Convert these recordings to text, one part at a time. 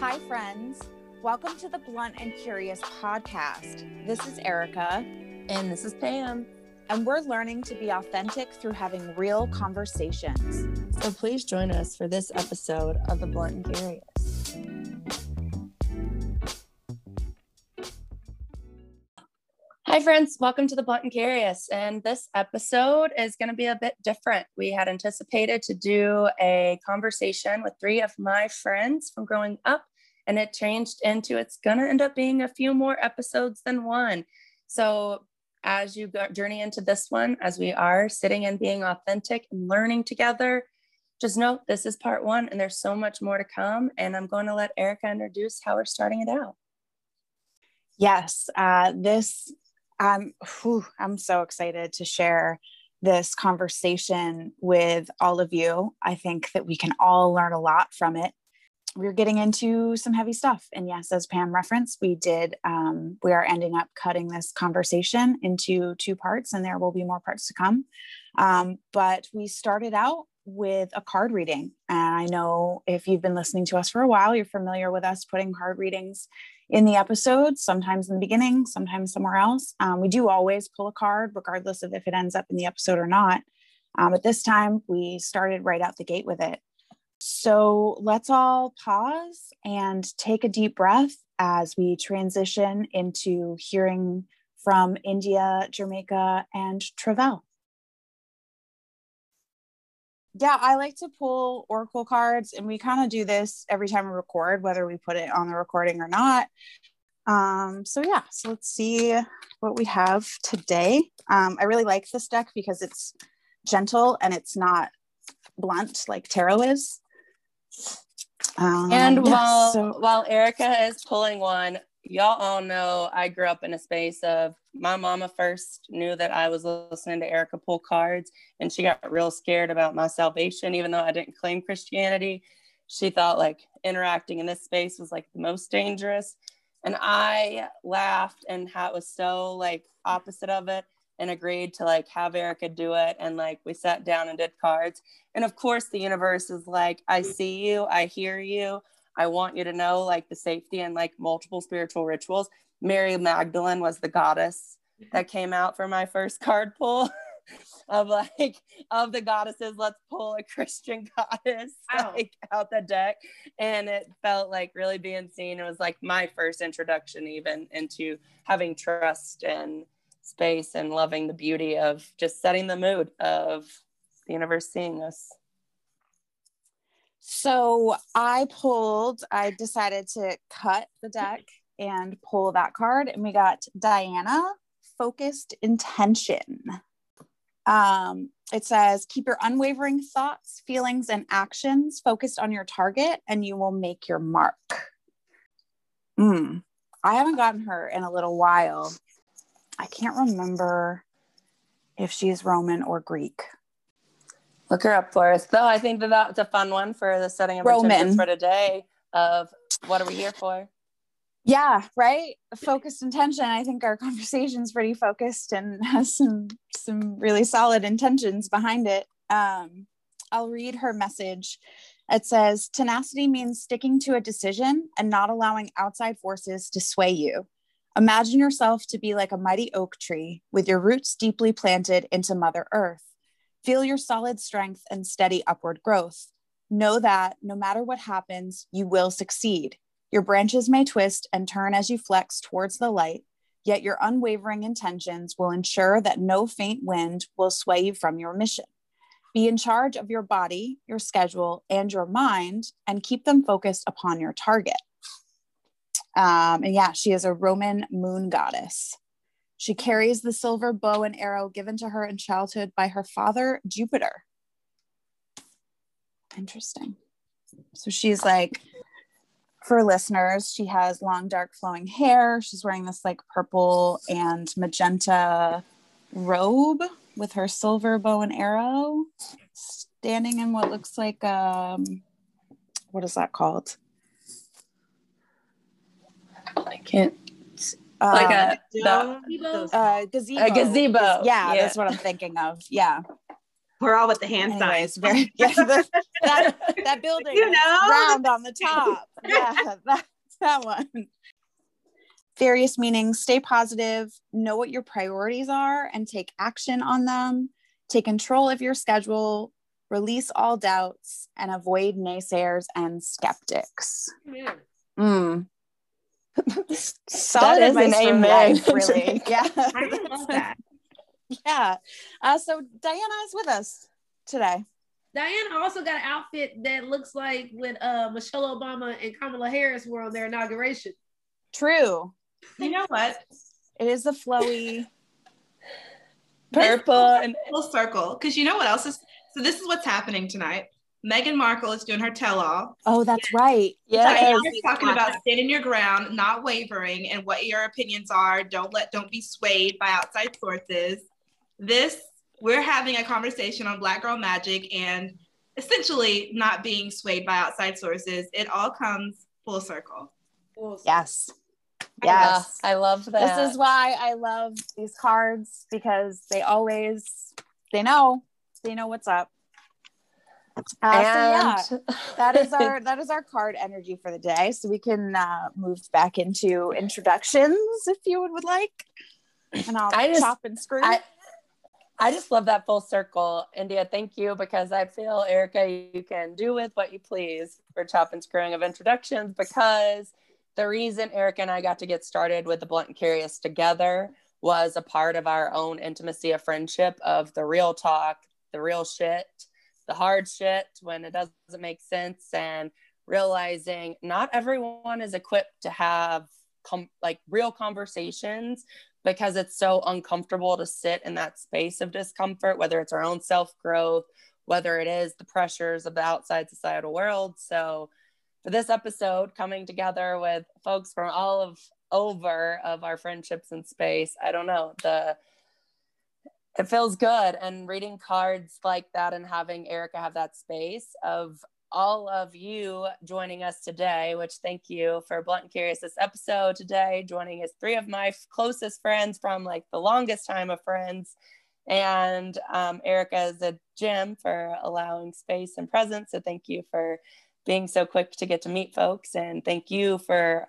Hi, friends. Welcome to the Blunt and Curious podcast. This is Erica. And this is Pam. And we're learning to be authentic through having real conversations. So please join us for this episode of The Blunt and Curious. Hi, friends. Welcome to The Blunt and Curious. And this episode is going to be a bit different. We had anticipated to do a conversation with three of my friends from growing up, and it changed into it's going to end up being a few more episodes than one. So as you journey into this one, as we are sitting and being authentic and learning together, just know this is part one and there's so much more to come. And I'm going to let Erica introduce how we're starting it out. Yes, uh, this, um, whew, I'm so excited to share this conversation with all of you. I think that we can all learn a lot from it we're getting into some heavy stuff. And yes, as Pam referenced, we did, um, we are ending up cutting this conversation into two parts, and there will be more parts to come. Um, but we started out with a card reading. And I know if you've been listening to us for a while, you're familiar with us putting card readings in the episodes, sometimes in the beginning, sometimes somewhere else. Um, we do always pull a card, regardless of if it ends up in the episode or not. Um, but this time we started right out the gate with it. So let's all pause and take a deep breath as we transition into hearing from India, Jermaca, and Travelle. Yeah, I like to pull oracle cards, and we kind of do this every time we record, whether we put it on the recording or not. Um, so yeah, so let's see what we have today. Um, I really like this deck because it's gentle and it's not blunt like tarot is. Um, and yeah, while so- while Erica is pulling one, y'all all know I grew up in a space of my mama first knew that I was listening to Erica pull cards, and she got real scared about my salvation, even though I didn't claim Christianity. She thought like interacting in this space was like the most dangerous. And I laughed and how it was so like opposite of it and agreed to like have Erica do it. And like we sat down and did cards. And of course, the universe is like, I see you, I hear you. I want you to know like the safety and like multiple spiritual rituals. Mary Magdalene was the goddess that came out for my first card pull. of like of the goddesses let's pull a christian goddess like out the deck and it felt like really being seen it was like my first introduction even into having trust and space and loving the beauty of just setting the mood of the universe seeing us. So I pulled, I decided to cut the deck and pull that card, and we got Diana, focused intention. Um, it says, keep your unwavering thoughts, feelings, and actions focused on your target, and you will make your mark. Mm. I haven't gotten her in a little while. I can't remember if she's Roman or Greek. Look her up for us. Though I think that that's a fun one for the setting of Roman for today. Of what are we here for? Yeah, right. Focused intention. I think our conversation's pretty focused and has some some really solid intentions behind it. Um, I'll read her message. It says tenacity means sticking to a decision and not allowing outside forces to sway you. Imagine yourself to be like a mighty oak tree with your roots deeply planted into Mother Earth. Feel your solid strength and steady upward growth. Know that no matter what happens, you will succeed. Your branches may twist and turn as you flex towards the light, yet your unwavering intentions will ensure that no faint wind will sway you from your mission. Be in charge of your body, your schedule, and your mind, and keep them focused upon your target. Um, and yeah, she is a Roman moon goddess. She carries the silver bow and arrow given to her in childhood by her father, Jupiter. Interesting. So she's like, for listeners, she has long, dark, flowing hair. She's wearing this like purple and magenta robe with her silver bow and arrow, standing in what looks like um, what is that called? I can't. Uh, like a the, uh, gazebo. A gazebo. Yeah, yeah, that's what I'm thinking of. Yeah. We're all with the hand Anyways, signs. very, yeah, the, that, that building You know? round on the top. Yeah, that, that one. Various meanings stay positive, know what your priorities are, and take action on them. Take control of your schedule, release all doubts, and avoid naysayers and skeptics. Mm. Solid That is an advice for amen. life, really. Yeah. I love that. yeah. Uh, so Diana is with us today. Diana also got an outfit that looks like when uh, Michelle Obama and Kamala Harris were on their inauguration. True. You know what? It is a flowy. Purple and full circle because you know what else is so this is what's happening tonight Meghan Markle is doing her tell-all. Oh, that's right. yeah. She's talking about standing your ground, not wavering, and what your opinions are. Don't let, don't be swayed by outside sources. This, we're having a conversation on Black Girl Magic, and essentially not being swayed by outside sources. It all comes full circle. Yes. Yeah, Yes. I love that. This is why I love these cards because they always they know they know what's up. Uh, so yeah, that is our that is our card energy for the day. So we can uh, move back into introductions if you would like, and I'll I just- chop and screw. I, I just love that full circle, India. Thank you because I feel Erica, you can do with what you please for chop and screwing of introductions. Because the reason Erica and I got to get started with the Blunt and Curious together was a part of our own intimacy of friendship of the real talk, the real shit, the hard shit when it doesn't make sense, and realizing not everyone is equipped to have com- like real conversations because it's so uncomfortable to sit in that space of discomfort, whether it's our own self growth, whether it is the pressures of the outside societal world. So, for this episode, coming together with folks from all of over of our friendships in space, I don't know, the it feels good and reading cards like that and having Erica have that space of all of you joining us today, which thank you for Blunt and Curious this episode today. Joining us three of my closest friends from like the longest time of friends. And um, Erica is a gem for allowing space and presence. So thank you for being so quick to get to meet folks. And thank you for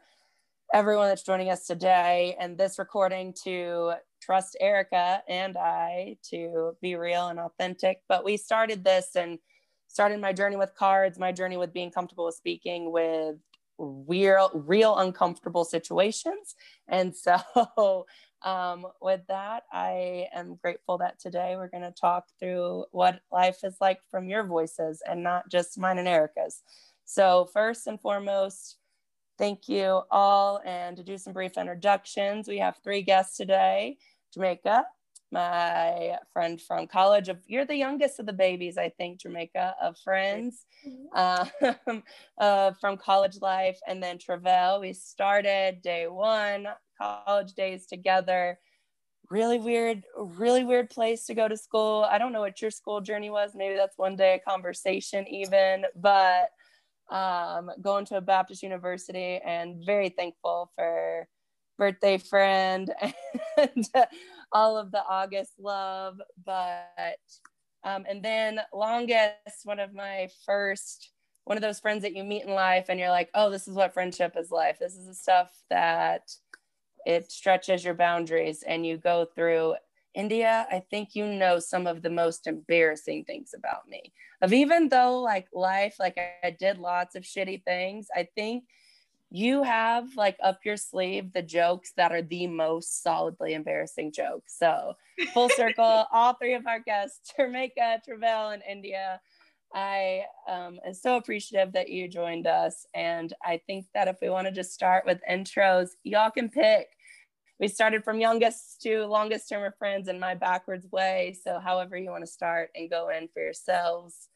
everyone that's joining us today and this recording to trust Erica and I to be real and authentic. But we started this and started my journey with cards, my journey with being comfortable with speaking with real, real uncomfortable situations. And so, um, with that, I am grateful that today we're going to talk through what life is like from your voices and not just mine and Erica's. So, first and foremost, thank you all. And to do some brief introductions, we have three guests today Jermaca, my friend from college of you're the youngest of the babies i think jermaca of friends um, uh, from college life. And then Travelle. we started day one college days together. Really weird really weird place to go to school. I don't know what your school journey was. Maybe that's one day a conversation even but um, going to a baptist university and very thankful for birthday friend and all of the August love. But, um, and then longest, one of my first, one of those friends that you meet in life and you're like, oh, this is what friendship is like. This is the stuff that it stretches your boundaries and you go through. India, I think you know some of the most embarrassing things about me. Of even though like life, like I did lots of shitty things, I think you have like up your sleeve the jokes that are the most solidly embarrassing jokes. So full circle, all three of our guests, Jermaca, Travelle, and India. I um, am so appreciative that you joined us. And I think that if we want to just start with intros, y'all can pick. We started from youngest to longest term of friends in my backwards way. So however you want to start and go in for yourselves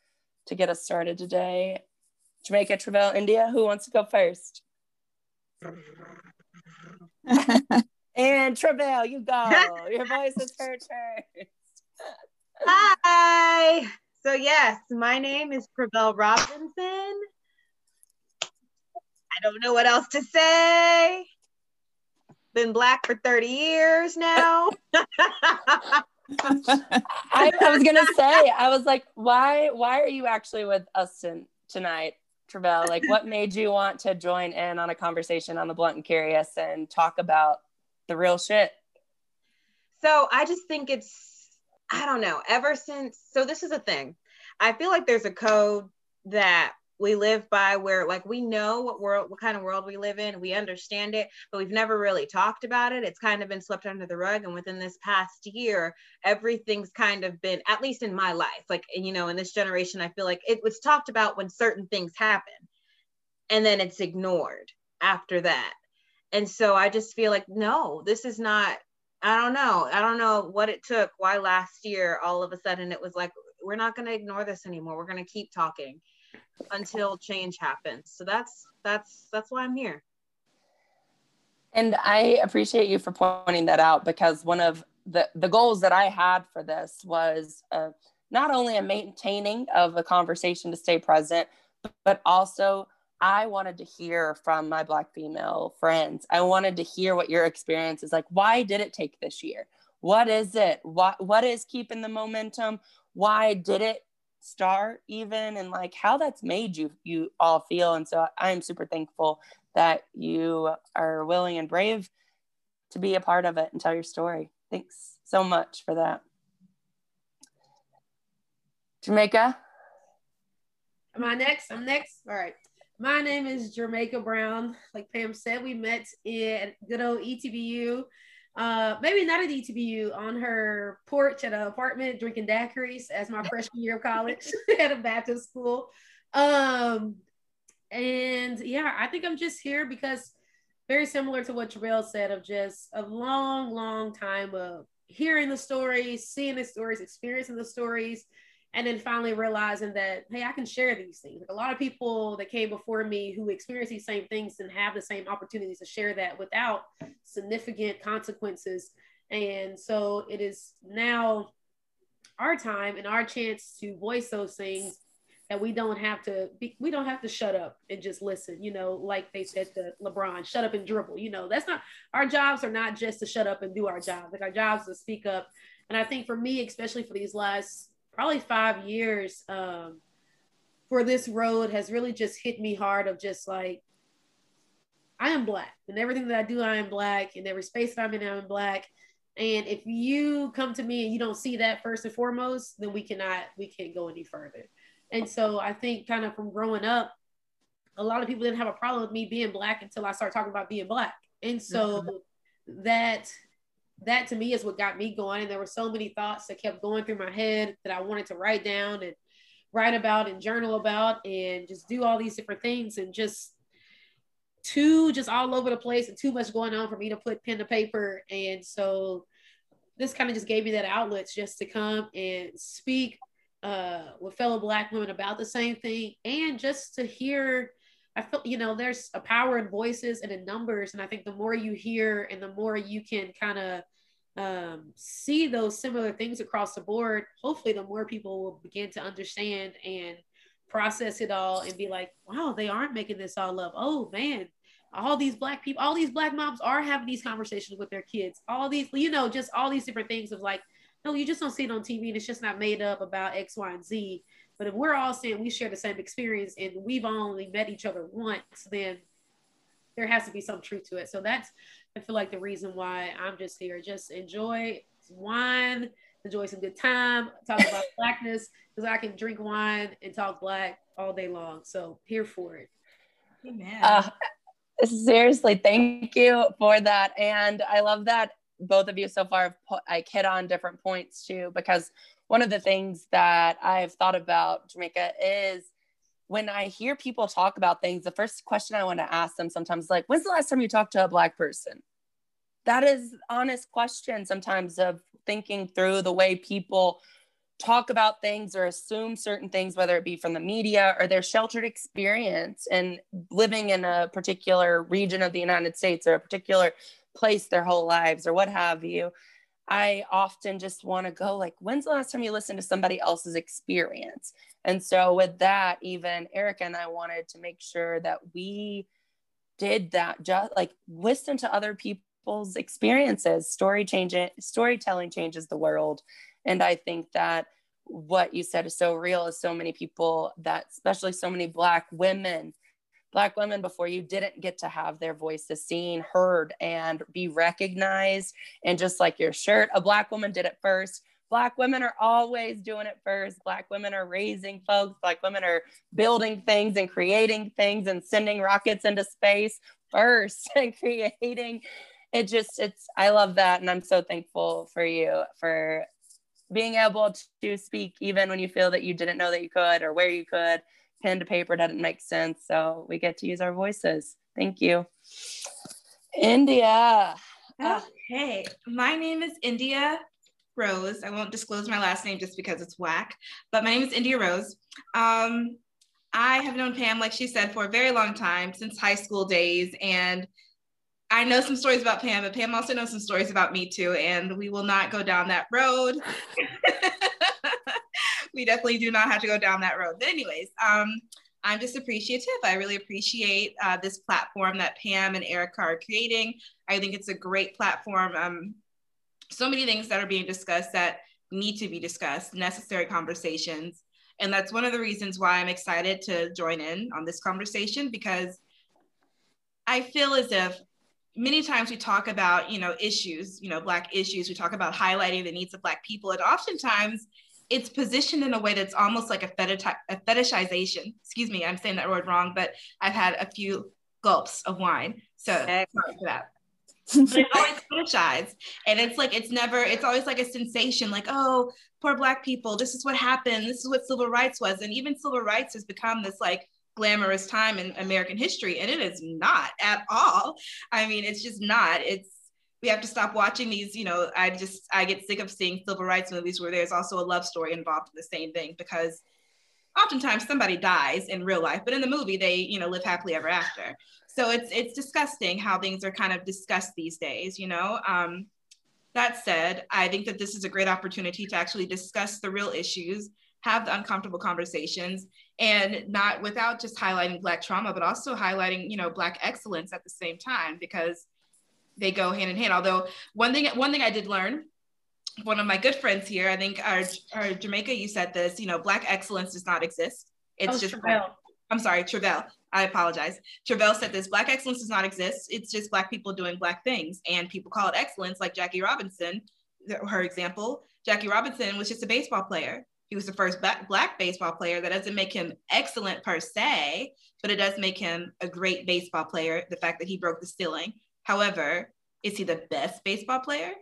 to get us started today. Jermaca, Travelle, India, who wants to go first? and Travelle, you go. Your voice is heard first. Hi. So yes, my name is Travelle Robinson. I don't know what else to say. Been black for 30 years now. I, I, was gonna say, I was like, why why are you actually with us tonight, Travelle? Like what made you want to join in on a conversation on the blunt and curious and talk about the real shit? So I just think it's I don't know, ever since so this is a thing. I feel like there's a code that we live by where like we know what world what kind of world we live in we understand it but we've never really talked about it. It's kind of been swept under the rug and within this past year everything's kind of been at least in my life like you know in this generation i feel like it was talked about when certain things happen and then it's ignored after that. And so i just feel like no this is not i don't know. I don't know what it took why last year all of a sudden it was like we're not going to ignore this anymore. We're going to keep talking until change happens. So that's that's that's why I'm here. And I appreciate you for pointing that out because one of the the goals that I had for this was uh, not only a maintaining of a conversation to stay present, but also I wanted to hear from my Black female friends. I wanted to hear what your experience is like. Why did it take this year? What is it? What what is keeping the momentum? Why did it start even and like how that's made you you all feel. And so i am super thankful that you are willing and brave to be a part of it and tell your story. Thanks so much for that. Jermaca? Am i next? I'm next? All right. My name is jermaca brown. Like pam said we met in good old etbu uh, maybe not at ETBU, on her porch at an apartment drinking daiquiris as my freshman year of college at a Baptist school. Um, and yeah, I think I'm just here because very similar to what Travelle said of just a long, long time of hearing the stories, seeing the stories, experiencing the stories, and then finally realizing that hey i can share these things. Like a lot of people that came before me who experience these same things and have the same opportunities to share that without significant consequences. And so it is now our time and our chance to voice those things that we don't have to be, we don't have to shut up and just listen you know like they said to lebron shut up and dribble. You know that's not our jobs are not just to shut up and do our job. Like our jobs to speak up. And i think for me especially for these last probably five years um, for this road has really just hit me hard of just like I am black and everything that I do, I am black and every space that I'm in, I'm black. And if you come to me and you don't see that first and foremost, then we cannot, we can't go any further. And so I think kind of from growing up, a lot of people didn't have a problem with me being black until I started talking about being black. And so mm-hmm. that that to me is what got me going. And there were so many thoughts that kept going through my head that I wanted to write down and write about and journal about and just do all these different things and just too just all over the place and too much going on for me to put pen to paper. And so this kind of just gave me that outlet just to come and speak uh, with fellow Black women about the same thing and just to hear I feel, you know, there's a power in voices and in numbers. And I think the more you hear and the more you can kind of um, see those similar things across the board, hopefully the more people will begin to understand and process it all and be like, wow, they aren't making this all up. Oh man, all these black people, all these black moms are having these conversations with their kids. All these, you know, just all these different things of like, no, you just don't see it on TV and it's just not made up about X, Y, and Z. But if we're all saying we share the same experience and we've only met each other once, then there has to be some truth to it. So that's I feel like the reason why I'm just here. Just enjoy wine, enjoy some good time, talk about blackness, because I can drink wine and talk black all day long. So here for it. Amen. Uh, seriously, thank you for that. And I love that both of you so far have put, like hit on different points too, because one of the things that I've thought about Jermaca is when I hear people talk about things, the first question I want to ask them sometimes is like, when's the last time you talked to a black person? That is honest question sometimes of thinking through the way people talk about things or assume certain things, whether it be from the media or their sheltered experience and living in a particular region of the United States or a particular place their whole lives or what have you. I often just want to go like, when's the last time you listened to somebody else's experience? And so with that, even Erica and I wanted to make sure that we did that just like listen to other people's experiences. Story change storytelling changes the world. And I think that what you said is so real is so many people that especially so many black women black women before you didn't get to have their voices seen heard and be recognized. And just like your shirt a black woman did it first. Black women are always doing it first. Black women are raising folks. Black women are building things and creating things and sending rockets into space first and creating. It just it's i love that. And i'm so thankful for you for being able to speak even when you feel that you didn't know that you could or where you could pen to paper doesn't make sense so we get to use our voices. Thank you. India. Okay my name is india rose. I won't disclose my last name just because it's whack but my name is india rose. Um, i have known pam like she said for a very long time since high school days and I know some stories about Pam, but Pam also knows some stories about me too, and we will not go down that road. we definitely do not have to go down that road. But anyways, um, I'm just appreciative. I really appreciate uh, this platform that Pam and Erica are creating. I think it's a great platform. Um, so many things that are being discussed that need to be discussed, necessary conversations. And that's one of the reasons why I'm excited to join in on this conversation because I feel as if many times we talk about you know issues you know black issues we talk about highlighting the needs of black people and oftentimes it's positioned in a way that's almost like a, fetish- a fetishization excuse me i'm saying that word wrong but i've had a few gulps of wine so sorry for that but it's always fetishized and it's like it's never it's always like a sensation like oh poor black people this is what happened this is what civil rights was and even civil rights has become this like glamorous time in American history, and it is not at all. I mean, it's just not. It's we have to stop watching these. You know, I just I get sick of seeing civil rights movies where there's also a love story involved in the same thing because oftentimes somebody dies in real life, but in the movie they you know live happily ever after. So it's it's disgusting how things are kind of discussed these days. You know. Um, that said, I think that this is a great opportunity to actually discuss the real issues, have the uncomfortable conversations, and not without just highlighting black trauma but also highlighting you know black excellence at the same time because they go hand in hand. Although one thing one thing i did learn one of my good friends here i think our, our jermaca you said this you know black excellence does not exist. It's oh, just black, i'm sorry travelle. I apologize. Travelle said this black excellence does not exist. It's just black people doing black things. And people call it excellence like jackie robinson her example. Jackie robinson was just a baseball player. He was the first black baseball player. That doesn't make him excellent per se, but it does make him a great baseball player. The fact that he broke the ceiling. However, is he the best baseball player?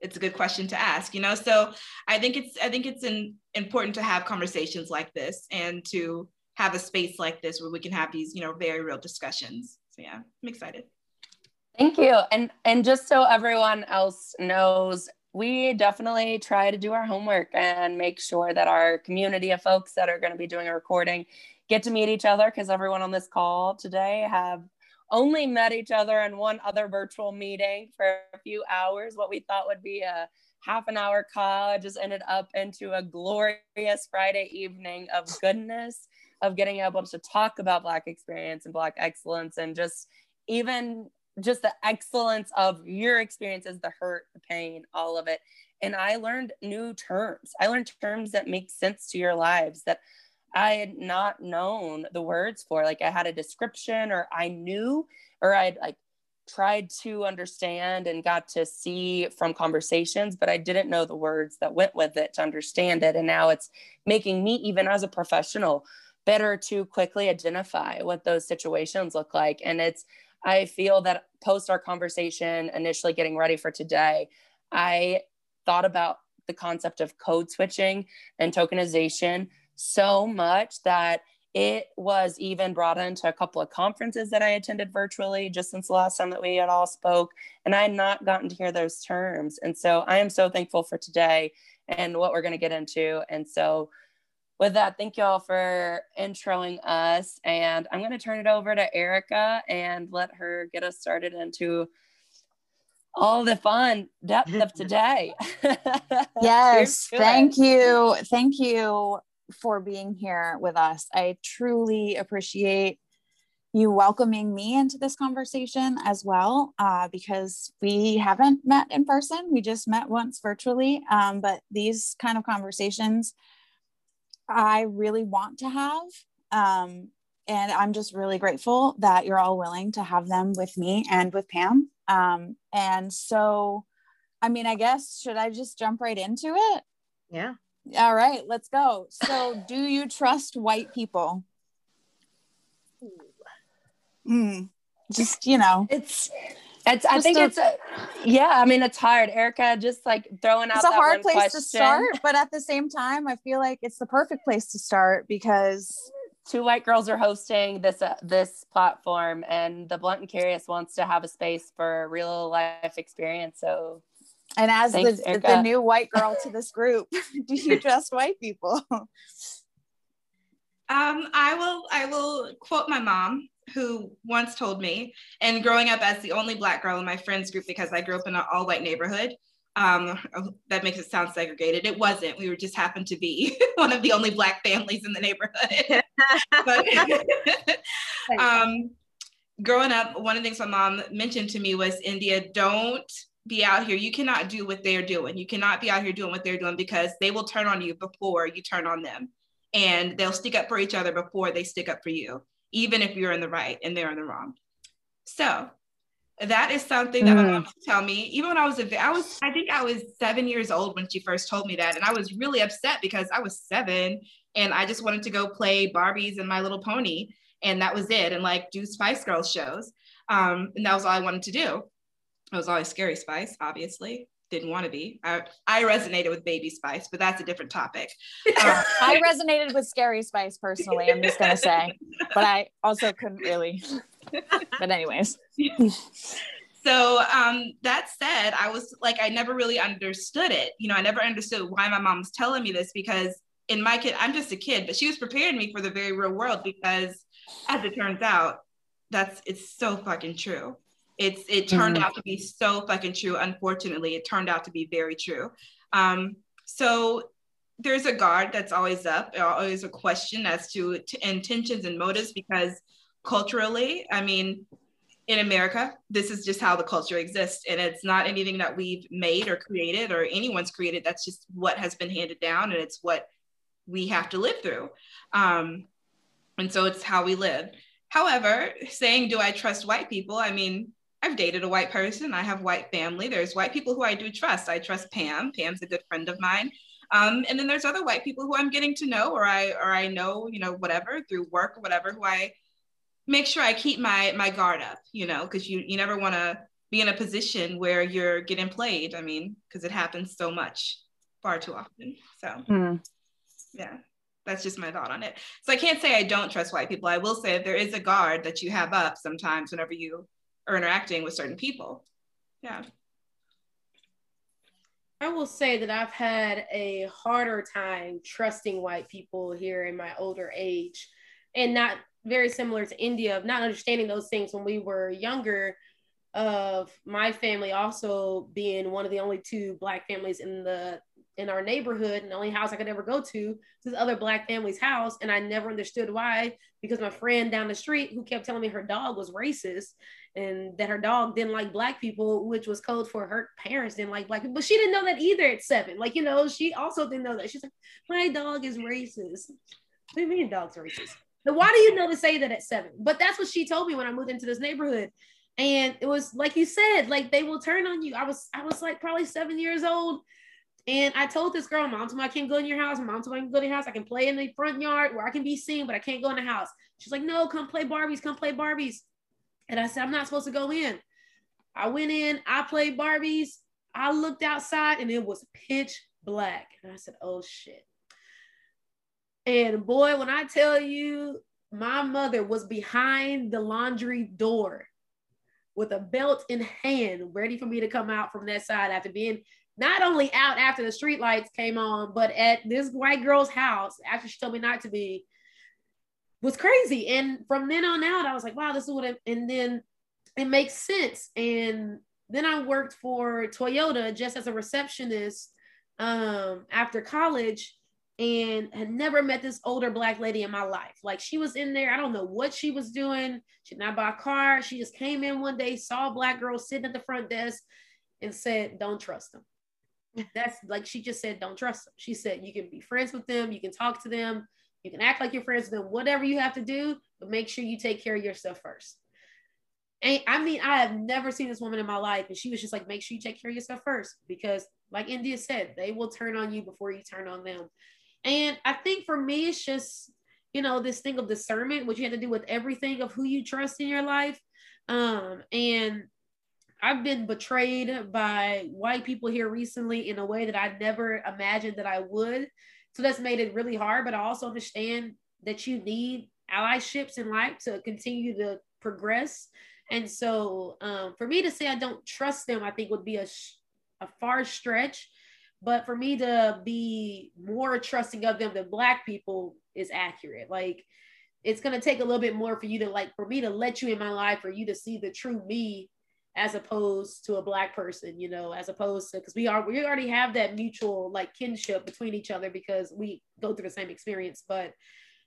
It's a good question to ask, you know. So I think it's I think it's in, important to have conversations like this and to have a space like this where we can have these, you know, very real discussions. So yeah, I'm excited. Thank you. And and just so everyone else knows, we definitely try to do our homework and make sure that our community of folks that are going to be doing a recording get to meet each other because everyone on this call today have only met each other in one other virtual meeting for a few hours. What we thought would be a half an hour call just ended up into a glorious Friday evening of goodness, of getting able to talk about Black experience and Black excellence and just even just the excellence of your experiences, the hurt, the pain, all of it. And I learned new terms. I learned terms that make sense to your lives that I had not known the words for. Like I had a description or I knew or I'd like tried to understand and got to see from conversations, but I didn't know the words that went with it to understand it. And now it's making me, even as a professional, better to quickly identify what those situations look like. And it's I feel that post our conversation, initially getting ready for today, I thought about the concept of code switching and tokenization so much that it was even brought into a couple of conferences that I attended virtually just since the last time that we had all spoke. And I had not gotten to hear those terms. And so I am so thankful for today and what we're going to get into. And so with that, thank you all for introing us. And I'm going to turn it over to Erica and let her get us started into all the fun depth of today. yes, thank you. Thank you for being here with us. I truly appreciate you welcoming me into this conversation as well, uh, because we haven't met in person. We just met once virtually. Um, but these kind of conversations I really want to have. Um, and I'm just really grateful that you're all willing to have them with me and with Pam. Um, and so, I mean, I guess, should I just jump right into it? Yeah. All right, let's go. So, do you trust white people? Mm, just, you know, it's it's, I think a, it's, a, yeah, I mean, it's hard. Erica, just like throwing out It's a hard place question. to start, but at the same time, I feel like it's the perfect place to start because two white girls are hosting this uh, this platform and the blunt and curious wants to have a space for real life experience so and as Thanks, the, the new white girl to this group do you trust white people um i will i will quote my mom who once told me and growing up as the only black girl in my friends group because i grew up in an all white neighborhood um, that makes it sound segregated. It wasn't. We were just happened to be one of the only black families in the neighborhood. but um, growing up, one of the things my mom mentioned to me was India, don't be out here. You cannot do what they're doing. You cannot be out here doing what they're doing because they will turn on you before you turn on them. And they'll stick up for each other before they stick up for you, even if you're in the right and they're in the wrong. So that is something that mm. my mom would tell me. Even when I was a, I was, I think I was seven years old when she first told me that, and I was really upset because I was seven and I just wanted to go play Barbies and My Little Pony, and that was it, and like do Spice Girls shows, um, and that was all I wanted to do. I was always Scary Spice, obviously. Didn't want to be. I, I resonated with Baby Spice, but that's a different topic. Um, I resonated with Scary Spice personally. I'm just gonna say, but I also couldn't really. but anyways. so um, that said, I was like, I never really understood it. You know, I never understood why my mom was telling me this because in my kid, I'm just a kid, but she was preparing me for the very real world because, as it turns out, that's it's so fucking true. It's it turned mm-hmm. out to be so fucking true. Unfortunately, it turned out to be very true. Um, so there's a guard that's always up, always a question as to t- intentions and motives because culturally, I mean, in America, this is just how the culture exists. And it's not anything that we've made or created or anyone's created. That's just what has been handed down and it's what we have to live through. Um, and so it's how we live. However, saying, do I trust white people? I mean, I've dated a white person. I have white family. There's white people who I do trust. I trust Pam. Pam's a good friend of mine. Um, and then there's other white people who I'm getting to know, or I or I know, you know, whatever through work or whatever, who I make sure I keep my my guard up, you know, because you you never want to be in a position where you're getting played. I mean, because it happens so much, far too often. So mm. yeah, that's just my thought on it. So I can't say I don't trust white people. I will say there is a guard that you have up sometimes whenever you are interacting with certain people. Yeah. I will say that I've had a harder time trusting white people here in my older age and not very similar to India of not understanding those things when we were younger. Of my family also being one of the only two black families in the in our neighborhood, and the only house I could ever go to this other black family's house, and I never understood why because my friend down the street who kept telling me her dog was racist and that her dog didn't like black people, which was code for her parents didn't like black people, but she didn't know that either at seven. Like you know, she also didn't know that. She's like, my dog is racist. What do you mean, dog's racist? Then why do you know to say that at seven? But that's what she told me when I moved into this neighborhood. And it was like you said, like they will turn on you. I was I was like probably seven years old. And I told this girl, Mom told me I can't go in your house. Mom told me I can go to your house. I can play in the front yard where I can be seen, but I can't go in the house. She's like, No, come play Barbies, come play Barbies. And I said, I'm not supposed to go in. I went in, I played Barbies. I looked outside and it was pitch black. And I said, Oh shit. And boy, when I tell you, my mother was behind the laundry door with a belt in hand, ready for me to come out from that side after being not only out after the street lights came on, but at this white girl's house after she told me not to be was crazy. And from then on out, I was like, wow, this is what and then it makes sense. And then I worked for Toyota just as a receptionist um, after college and had never met this older black lady in my life. Like she was in there, I don't know what she was doing. She did not buy a car. She just came in one day, saw a black girl sitting at the front desk, and said, "Don't trust them." That's like she just said, "Don't trust them." She said, "You can be friends with them, you can talk to them, you can act like you're friends with them, whatever you have to do, but make sure you take care of yourself first. And I mean, I have never seen this woman in my life, and she was just like, "Make sure you take care of yourself first, because, like India said, they will turn on you before you turn on them." And I think for me, it's just, you know, this thing of discernment, which you have to do with everything of who you trust in your life. Um, and I've been betrayed by white people here recently in a way that I never imagined that I would. So that's made it really hard. But I also understand that you need allyships in life to continue to progress. And so um, for me to say I don't trust them, I think would be a, a far stretch. But for me to be more trusting of them than black people is accurate. Like it's gonna take a little bit more for you to like for me to let you in my life for you to see the true me as opposed to a black person, you know, as opposed to because we are we already have that mutual like kinship between each other because we go through the same experience. But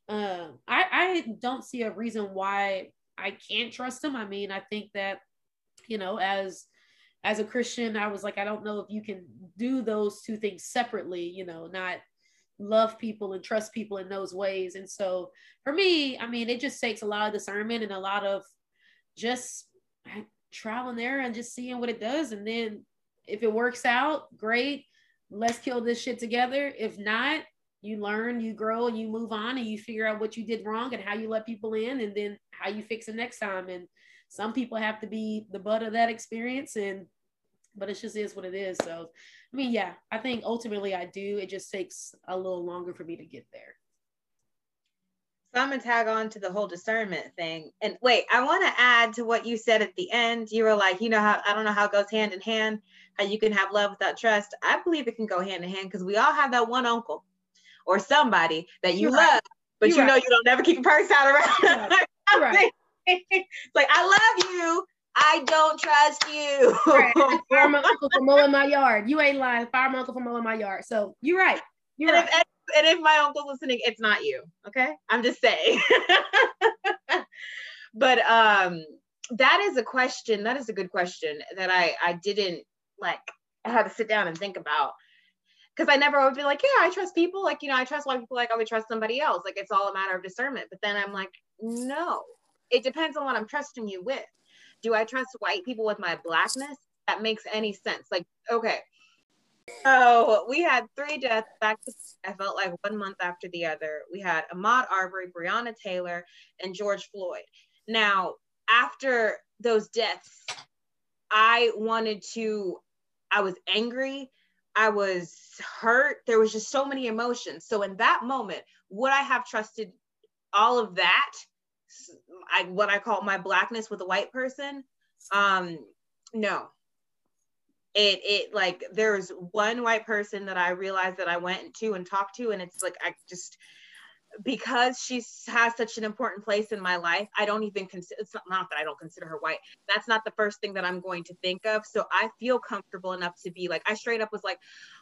um, I I don't see a reason why I can't trust them. I mean, I think that you know as as a Christian, I was like, I don't know if you can do those two things separately, you know, not love people and trust people in those ways. And so for me, I mean, it just takes a lot of discernment and a lot of just and error and just seeing what it does. And then if it works out, great. Let's kill this shit together. If not, you learn, you grow, and you move on, and you figure out what you did wrong and how you let people in, and then how you fix it next time. And some people have to be the butt of that experience, and but it just is what it is. So, I mean, yeah, I think ultimately I do. It just takes a little longer for me to get there. So I'm gonna tag on to the whole discernment thing. And wait, I want to add to what you said at the end. You were like, you know how I don't know how it goes hand in hand, how you can have love without trust. I believe it can go hand in hand because we all have that one uncle or somebody that you You're love, right. but You're you know right. you don't never keep a purse out around. Right. like I love you. I don't trust you. right. Fire my uncle for mowing my yard. You ain't lying. Fire my uncle for mowing my yard. So you're right. You're and right. If, and if my uncle's listening, it's not you. Okay. I'm just saying. but um that is a question. That is a good question that I I didn't like I had to sit down and think about. Because I never would be like, yeah, I trust people. Like, you know, I trust white people like I would trust somebody else. Like it's all a matter of discernment. But then I'm like, no, it depends on what I'm trusting you with. Do I trust white people with my blackness? That makes any sense. Like, okay, so we had three deaths back to I felt like one month after the other. We had Ahmaud Arbery, Breonna Taylor, and George Floyd. Now, after those deaths, I wanted to, I was angry. I was hurt. There was just so many emotions. So in that moment, would I have trusted all of that? I, what I call my blackness with a white person? Um, no, it it like there's one white person that I realized that I went to and talked to, and it's like I just because she has such an important place in my life, I don't even consider it's not, not, that I don't consider her white. That's not the first thing that I'm going to think of. So I feel comfortable enough to be like, I straight up was like,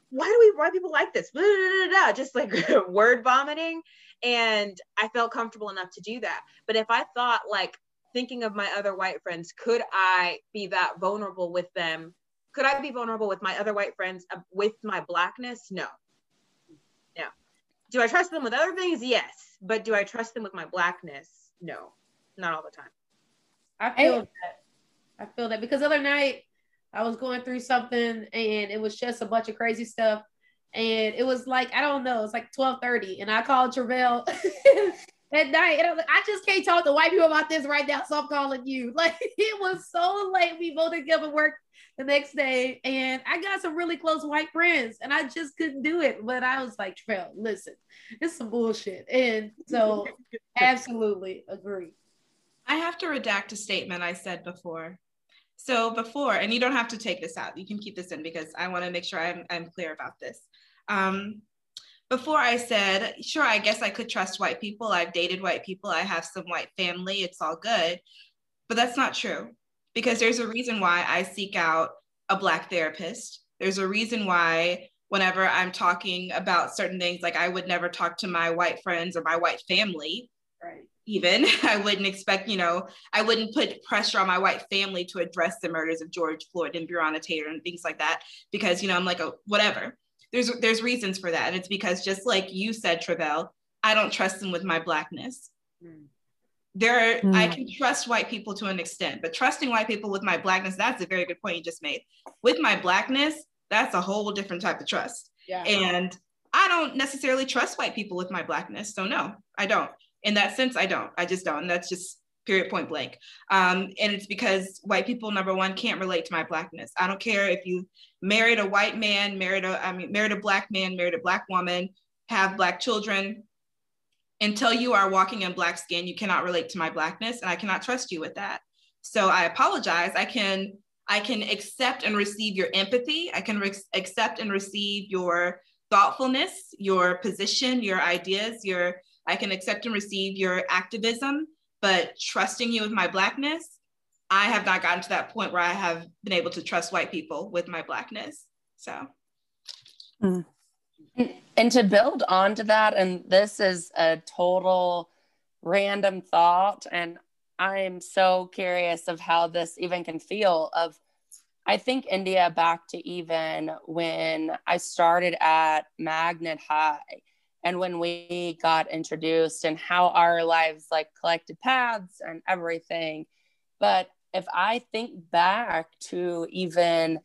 why do we why people like this? Blah, blah, blah, just like word vomiting. And I felt comfortable enough to do that. But if I thought like thinking of my other white friends, could I be that vulnerable with them could I be vulnerable with my other white friends uh, with my blackness? No. No. Do I trust them with other things? Yes. But do I trust them with my blackness? No. Not all the time. I feel hey. that. I feel that because the other night I was going through something and it was just a bunch of crazy stuff. And it was like, I don't know, it's like 1230. And I called Travelle at night. And I was like, I just can't talk to white people about this right now. So I'm calling you. Like it was so late. We both didn't together work the next day and I got some really close white friends and I just couldn't do it. But I was like, Trail, listen, it's some bullshit. And so absolutely agree. I have to redact a statement I said before. So before, and you don't have to take this out, you can keep this in because I want to make sure I'm, I'm clear about this. Um, before I said, sure, I guess I could trust white people. I've dated white people. I have some white family. It's all good. But that's not true because there's a reason why I seek out a Black therapist. There's a reason why whenever I'm talking about certain things. Like I would never talk to my white friends or my white family. Right. Even I wouldn't expect, you know, I wouldn't put pressure on my white family to address the murders of George Floyd and Breonna Taylor and things like that because, you know, I'm like, a, whatever. There's there's reasons for that, and it's because just like you said, Travelle, I don't trust them with my blackness. Mm. There, mm. I can trust white people to an extent, but trusting white people with my blackness, that's a very good point you just made. With my blackness, that's a whole different type of trust. Yeah. And I don't necessarily trust white people with my blackness. So no, I don't. In that sense, I don't. I just don't. And that's just period point blank. Um, and it's because white people, number one, can't relate to my blackness. I don't care if you married a white man, married a, I mean, married a black man, married a black woman, have black children. Until you are walking in black skin, you cannot relate to my blackness, and I cannot trust you with that. So I apologize. I can I can accept and receive your empathy. I can re- accept and receive your thoughtfulness, your position, your ideas, your I can accept and receive your activism, but trusting you with my blackness, I have not gotten to that point where I have been able to trust white people with my blackness. So mm. and to build onto that, and this is a total random thought, and I'm so curious of how this even can feel of I think India back to even when I started at Magnet High and when we got introduced and how our lives like collected paths and everything. But if I think back to even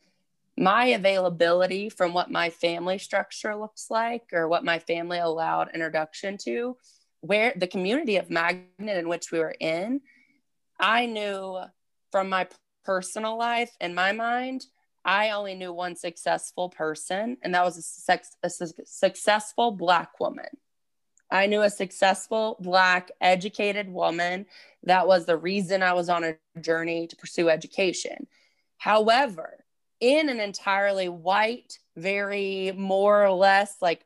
my availability from what my family structure looks like or what my family allowed introduction to, where the community of Magnet in which we were in, I knew from my personal life, in my mind, I only knew one successful person, and that was a, sex, a su- successful Black woman. I knew a successful Black educated woman. That was the reason I was on a journey to pursue education. However, in an entirely white, very more or less like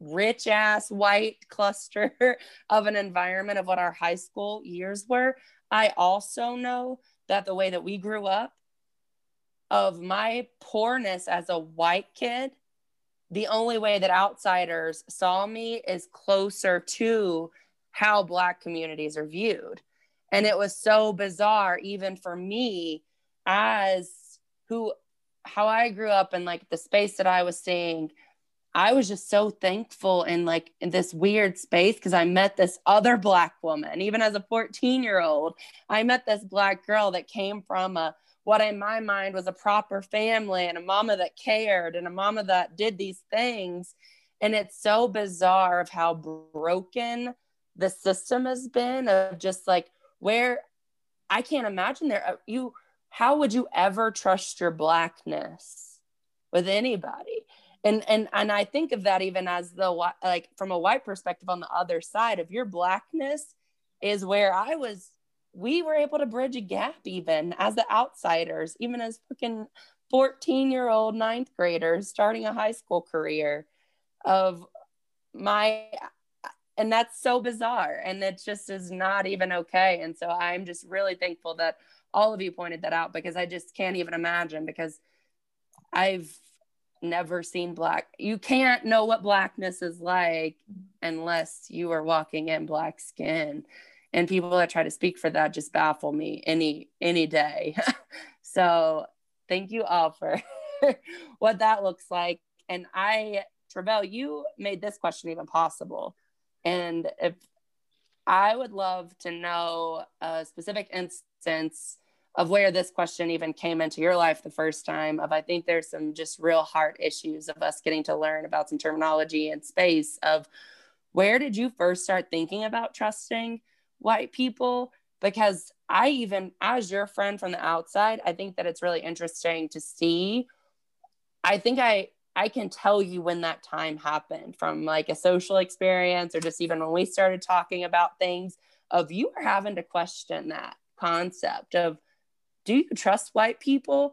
rich ass white cluster of an environment of what our high school years were, I also know that the way that we grew up, of my poorness as a white kid, the only way that outsiders saw me is closer to how Black communities are viewed. And it was so bizarre, even for me, as who, how I grew up and like the space that I was seeing I was just so thankful in like in this weird space because I met this other black woman. Even as a 14 year old, I met this black girl that came from a what in my mind was a proper family and a mama that cared and a mama that did these things. And it's so bizarre of how broken the system has been of just like where I can't imagine there uh, you how would you ever trust your blackness with anybody? and and and i think of that even as the like from a white perspective on the other side of your blackness is where i was we were able to bridge a gap even as the outsiders even as fucking 14 year old ninth graders starting a high school career of my and that's so bizarre and it just is not even okay and so i'm just really thankful that all of you pointed that out because i just can't even imagine because i've never seen black. You can't know what blackness is like unless you are walking in black skin. And people that try to speak for that just baffle me any any day. so thank you all for what that looks like. And I, Travelle, you made this question even possible. And if I would love to know a specific instance of where this question even came into your life the first time of i think there's some just real heart issues of us getting to learn about some terminology and space of where did you first start thinking about trusting white people because i even as your friend from the outside i think that it's really interesting to see i think i i can tell you when that time happened from like a social experience or just even when we started talking about things of you were having to question that concept of do you trust white people?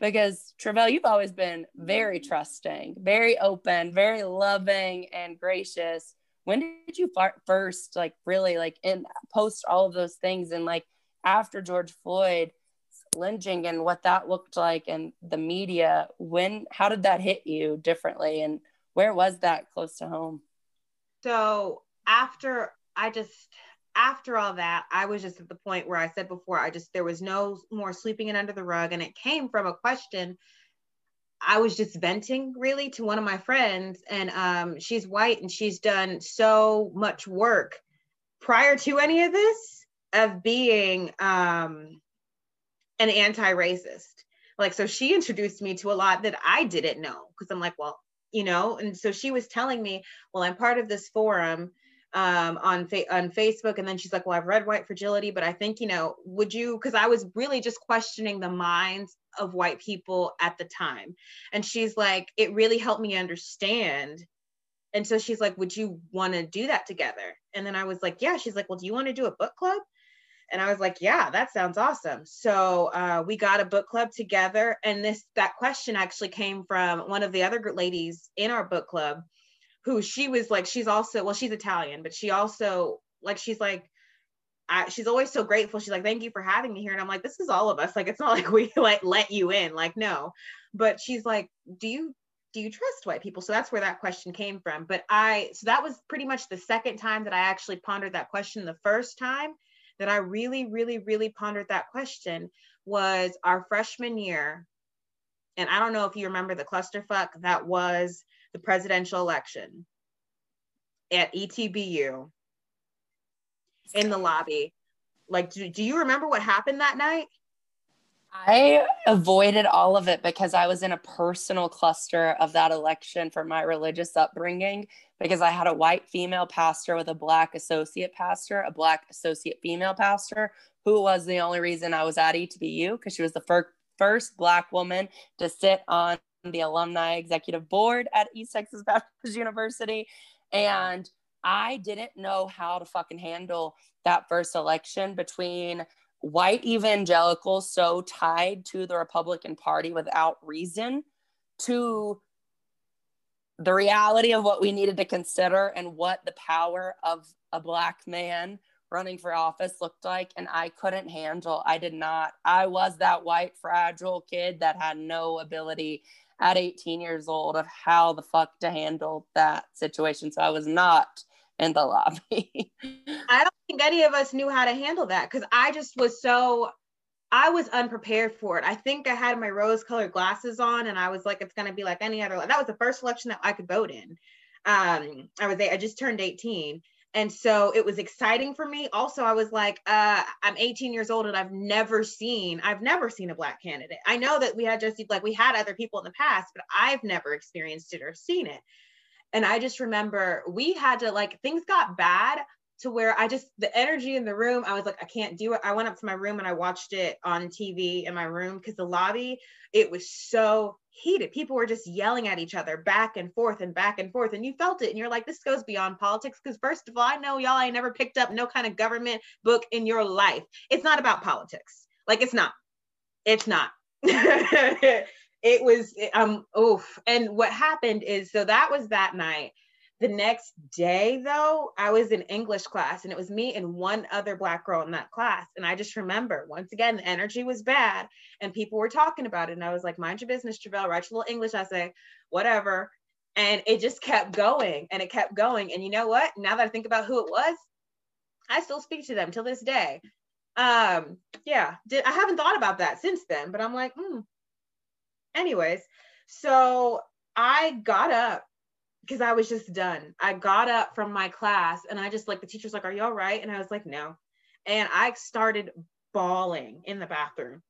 Because Travelle, you've always been very trusting, very open, very loving and gracious. When did you first like really like in post all of those things? And like after George Floyd lynching and what that looked like and the media when how did that hit you differently? And where was that close to home? So after i just after all that i was just at the point where i said before i just there was no more sweeping it under the rug. And it came from a question i was just venting really to one of my friends and um, she's white and she's done so much work prior to any of this of being um, an anti-racist. Like so she introduced me to a lot that i didn't know because i'm like well you know and so she was telling me well i'm part of this forum um, on fa- on facebook and then she's like well i've read white fragility but i think you know would you because i was really just questioning the minds of white people at the time and she's like it really helped me understand and so she's like would you want to do that together and then i was like yeah she's like well do you want to do a book club and I was like, yeah, that sounds awesome. So uh, we got a book club together. And this, that question actually came from one of the other ladies in our book club who she was like, she's also, well, she's Italian, but she also, like, she's like, I, she's always so grateful. She's like, thank you for having me here. And I'm like, this is all of us. Like, it's not like we like let you in. Like, no. But she's like, do you do you trust white people? So that's where that question came from. But I so that was pretty much the second time that I actually pondered that question. The first time that I really, really, really pondered that question was our freshman year. And I don't know if you remember the clusterfuck that was the presidential election at ETBU in the lobby. Like, do, do you remember what happened that night? I avoided all of it because I was in a personal cluster of that election for my religious upbringing because I had a white female pastor with a black associate pastor, a black associate female pastor, who was the only reason I was at ETBU because she was the fir- first black woman to sit on the alumni executive board at East Texas Baptist University. And I didn't know how to fucking handle that first election between white evangelicals so tied to the Republican Party without reason to the reality of what we needed to consider and what the power of a black man running for office looked like and I couldn't handle I did not. I was that white fragile kid that had no ability at 18 years old of how the fuck to handle that situation. So I was not in the lobby. I don't think any of us knew how to handle that because I just was so I was unprepared for it. I think I had my rose colored glasses on and I was like, it's gonna be like any other. That was the first election that I could vote in. Um, I was I just turned 18. And so it was exciting for me. Also, I was like, uh, I'm 18 years old and I've never seen, I've never seen a black candidate. I know that we had just like we had other people in the past, but I've never experienced it or seen it. And I just remember we had to like things got bad to where I just the energy in the room, I was like, I can't do it. I went up to my room and I watched it on TV in my room because the lobby, it was so heated. People were just yelling at each other back and forth and back and forth. And you felt it. And you're like, this goes beyond politics. Because first of all, I know y'all ain't never picked up no kind of government book in your life. It's not about politics. Like it's not. It's not. it was um oof. And what happened is so that was that night. The next day though, I was in English class and it was me and one other black girl in that class. And I just remember once again the energy was bad and people were talking about it. And I was like, mind your business, Travelle, write your little English essay, whatever. And it just kept going and it kept going. And you know what? Now that I think about who it was, I still speak to them till this day. Um, yeah, did I haven't thought about that since then, but I'm like, hmm, anyways, so I got up because I was just done. I got up from my class and I just like the teacher's like, Are you all right? And I was like, No. And I started bawling in the bathroom.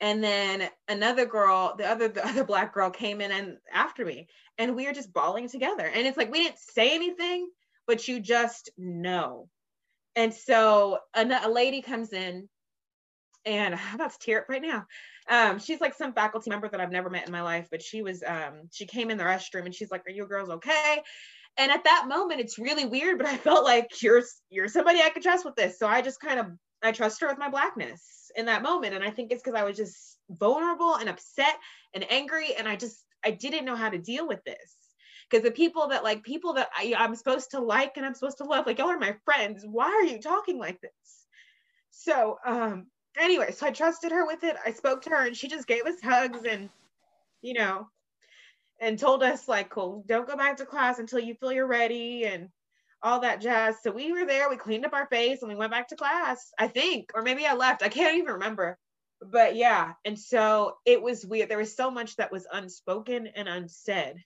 And then another girl, the other the other black girl came in and after me, and we were just bawling together. And it's like we didn't say anything, but you just know. And so a, a lady comes in, and I'm about to tear up right now. Um, she's like some faculty member that I've never met in my life, but she was um, she came in the restroom and she's like, "Are you girls okay?" And at that moment, it's really weird, but I felt like you're you're somebody I could trust with this. So I just kind of I trust her with my blackness in that moment, and I think it's because I was just vulnerable and upset and angry, and I just I didn't know how to deal with this because the people that like people that I, I'm supposed to like and I'm supposed to love, like y'all are my friends. Why are you talking like this? So um, anyway, so I trusted her with it. I spoke to her and she just gave us hugs and, you know, and told us like, cool, don't go back to class until you feel you're ready and all that jazz. So we were there, we cleaned up our face and we went back to class, I think, or maybe I left. I can't even remember. But yeah, and so it was weird. There was so much that was unspoken and unsaid.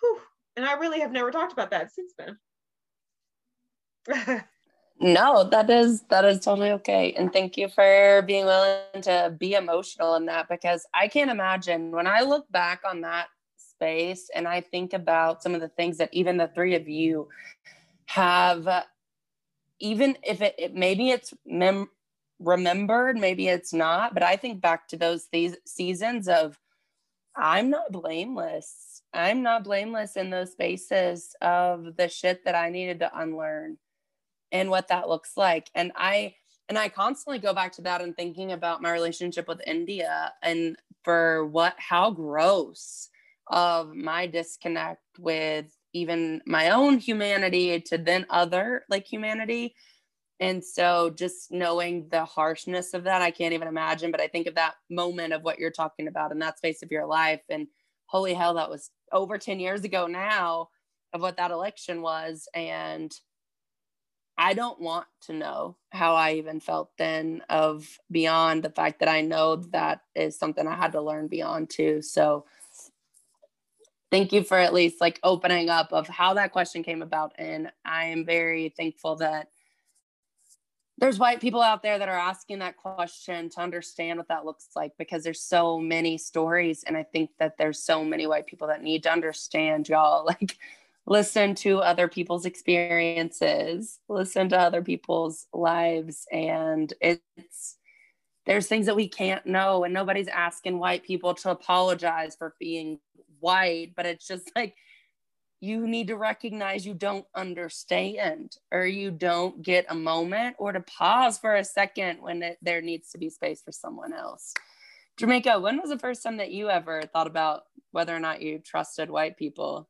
Whew. And I really have never talked about that since then. no that is that is totally okay and thank you for being willing to be emotional in that because i can't imagine when i look back on that space and i think about some of the things that even the three of you have uh, even if it, it maybe it's mem- remembered maybe it's not but i think back to those these seasons of i'm not blameless. I'm not blameless in those spaces of the shit that i needed to unlearn and what that looks like. And I and I constantly go back to that and thinking about my relationship with India and for what how gross of my disconnect with even my own humanity to then other like humanity. And so just knowing the harshness of that, I can't even imagine. But I think of that moment of what you're talking about in that space of your life. And holy hell, that was over 10 years ago now of what that election was. And I don't want to know how I even felt then of beyond the fact that I know that is something I had to learn beyond too. So thank you for at least like opening up of how that question came about. And I am very thankful that there's white people out there that are asking that question to understand what that looks like because there's so many stories. And I think that there's so many white people that need to understand y'all like listen to other people's experiences, listen to other people's lives. And it's, there's things that we can't know. And nobody's asking white people to apologize for being white, but it's just like, you need to recognize you don't understand or you don't get a moment or to pause for a second when it, there needs to be space for someone else. Jermaca, when was the first time that you ever thought about whether or not you trusted white people?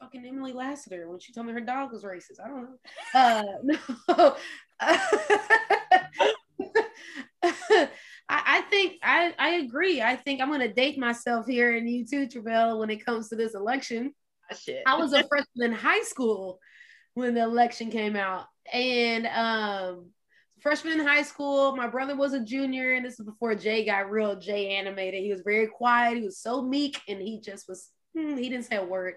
Fucking Emily Lassiter when she told me her dog was racist. I don't know. Uh, no. I, I, think I, I agree. I think I'm gonna date myself here and you too, Travelle, when it comes to this election. Oh, shit. I was a freshman in high school when the election came out. And um freshman in high school, my brother was a junior, and this is before Jay got real Jay animated. He was very quiet, he was so meek, and he just was hmm, he didn't say a word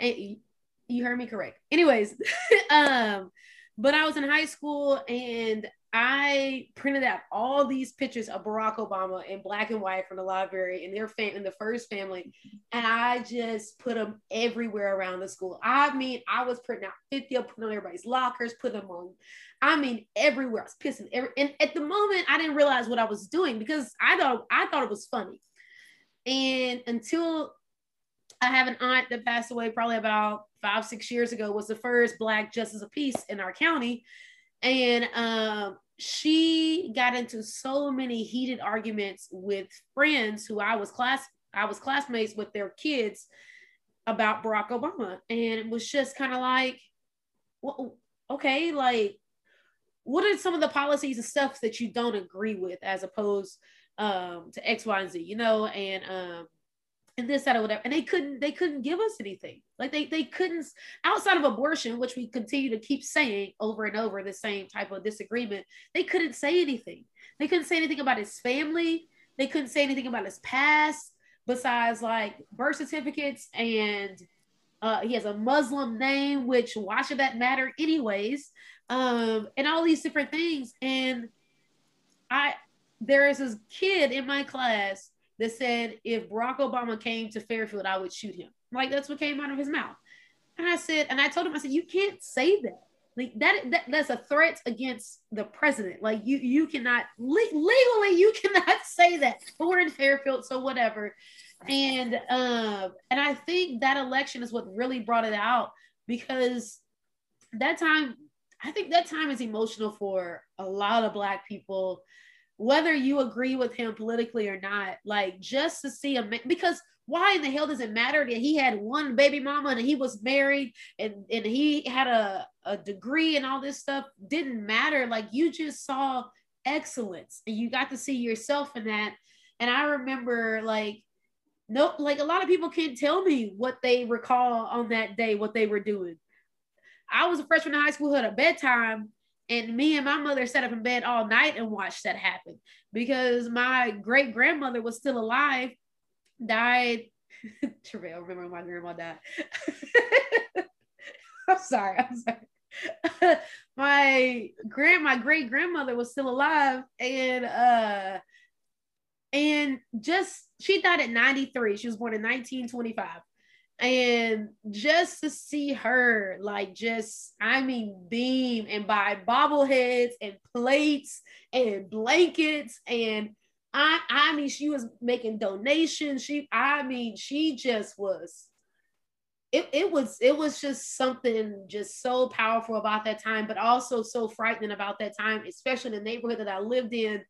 you heard me correct. Anyways, um, but I was in high school and I printed out all these pictures of Barack Obama in black and white from the library in their fam- in the first family, and I just put them everywhere around the school. I mean, I was printing out 50 of putting on everybody's lockers, put them on. I mean, everywhere. I was pissing every. And at the moment, I didn't realize what I was doing because I thought I thought it was funny, and until I have an aunt that passed away probably about five, six years ago, was the first Black Justice of Peace in our county. And um, she got into so many heated arguments with friends who I was class I was classmates with their kids about Barack Obama. And it was just kind of like, well, okay, like what are some of the policies and stuff that you don't agree with as opposed um, to X, Y, and Z, you know? And um, and this, that, or whatever. And they couldn't, they couldn't give us anything. Like they, they couldn't, outside of abortion, which we continue to keep saying over and over, the same type of disagreement, they couldn't say anything. They couldn't say anything about his family. They couldn't say anything about his past besides like birth certificates and uh, he has a Muslim name, which why should that matter anyways? Um, and all these different things. And I, there is this kid in my class that said if Barack Obama came to Fairfield, I would shoot him. Like that's what came out of his mouth. And I said, and I told him, I said, you can't say that. Like that, that that's a threat against the president. Like you, you cannot legally, you cannot say that. But we're in Fairfield, so whatever. And um, and I think that election is what really brought it out because that time, I think that time is emotional for a lot of black people whether you agree with him politically or not, like just to see him, because why in the hell does it matter that he had one baby mama and he was married and, and he had a, a degree and all this stuff? Didn't matter. Like you just saw excellence and you got to see yourself in that and i remember like no like a lot of people can't tell me what they recall on that day what they were doing i was a freshman in high school had a bedtime and me and my mother sat up in bed all night and watched that happen because my great grandmother was still alive died. Travelle, remember my grandma died? I'm sorry i'm sorry. My grand my great grandmother was still alive and uh and just she died at 93 she was born in 1925 and just to see her like just i mean beam and buy bobbleheads and plates and blankets. And i i mean she was making donations. She i mean she just was it, it was it was just something just so powerful about that time but also so frightening about that time especially the neighborhood that i lived in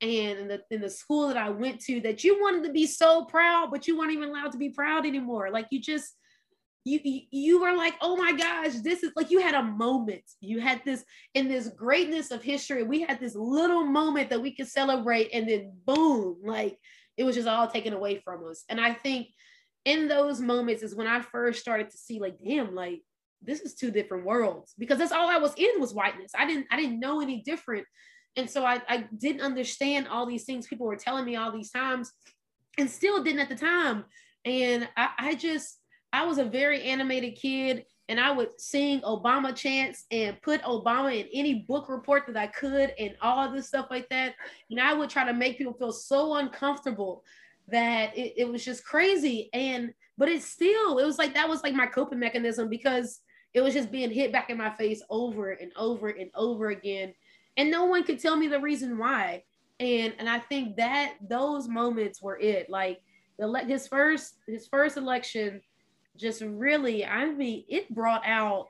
and in the, in the school that i went to that you wanted to be so proud but you weren't even allowed to be proud anymore like you just you, you were like oh my gosh this is like you had a moment you had this in this greatness of history we had this little moment that we could celebrate and then boom like it was just all taken away from us and i think in those moments is when I first started to see like, damn, like this is two different worlds because that's all I was in was whiteness. I didn't I didn't know any different. And so I, I didn't understand all these things people were telling me all these times and still didn't at the time. And I, I just I was a very animated kid and I would sing Obama chants and put Obama in any book report that I could and all this stuff like that. And I would try to make people feel so uncomfortable that it, it was just crazy. And but it's still, it was like that was like my coping mechanism because it was just being hit back in my face over and over and over again. And no one could tell me the reason why. And and I think that those moments were it. Like the his first his first election just really, I mean, it brought out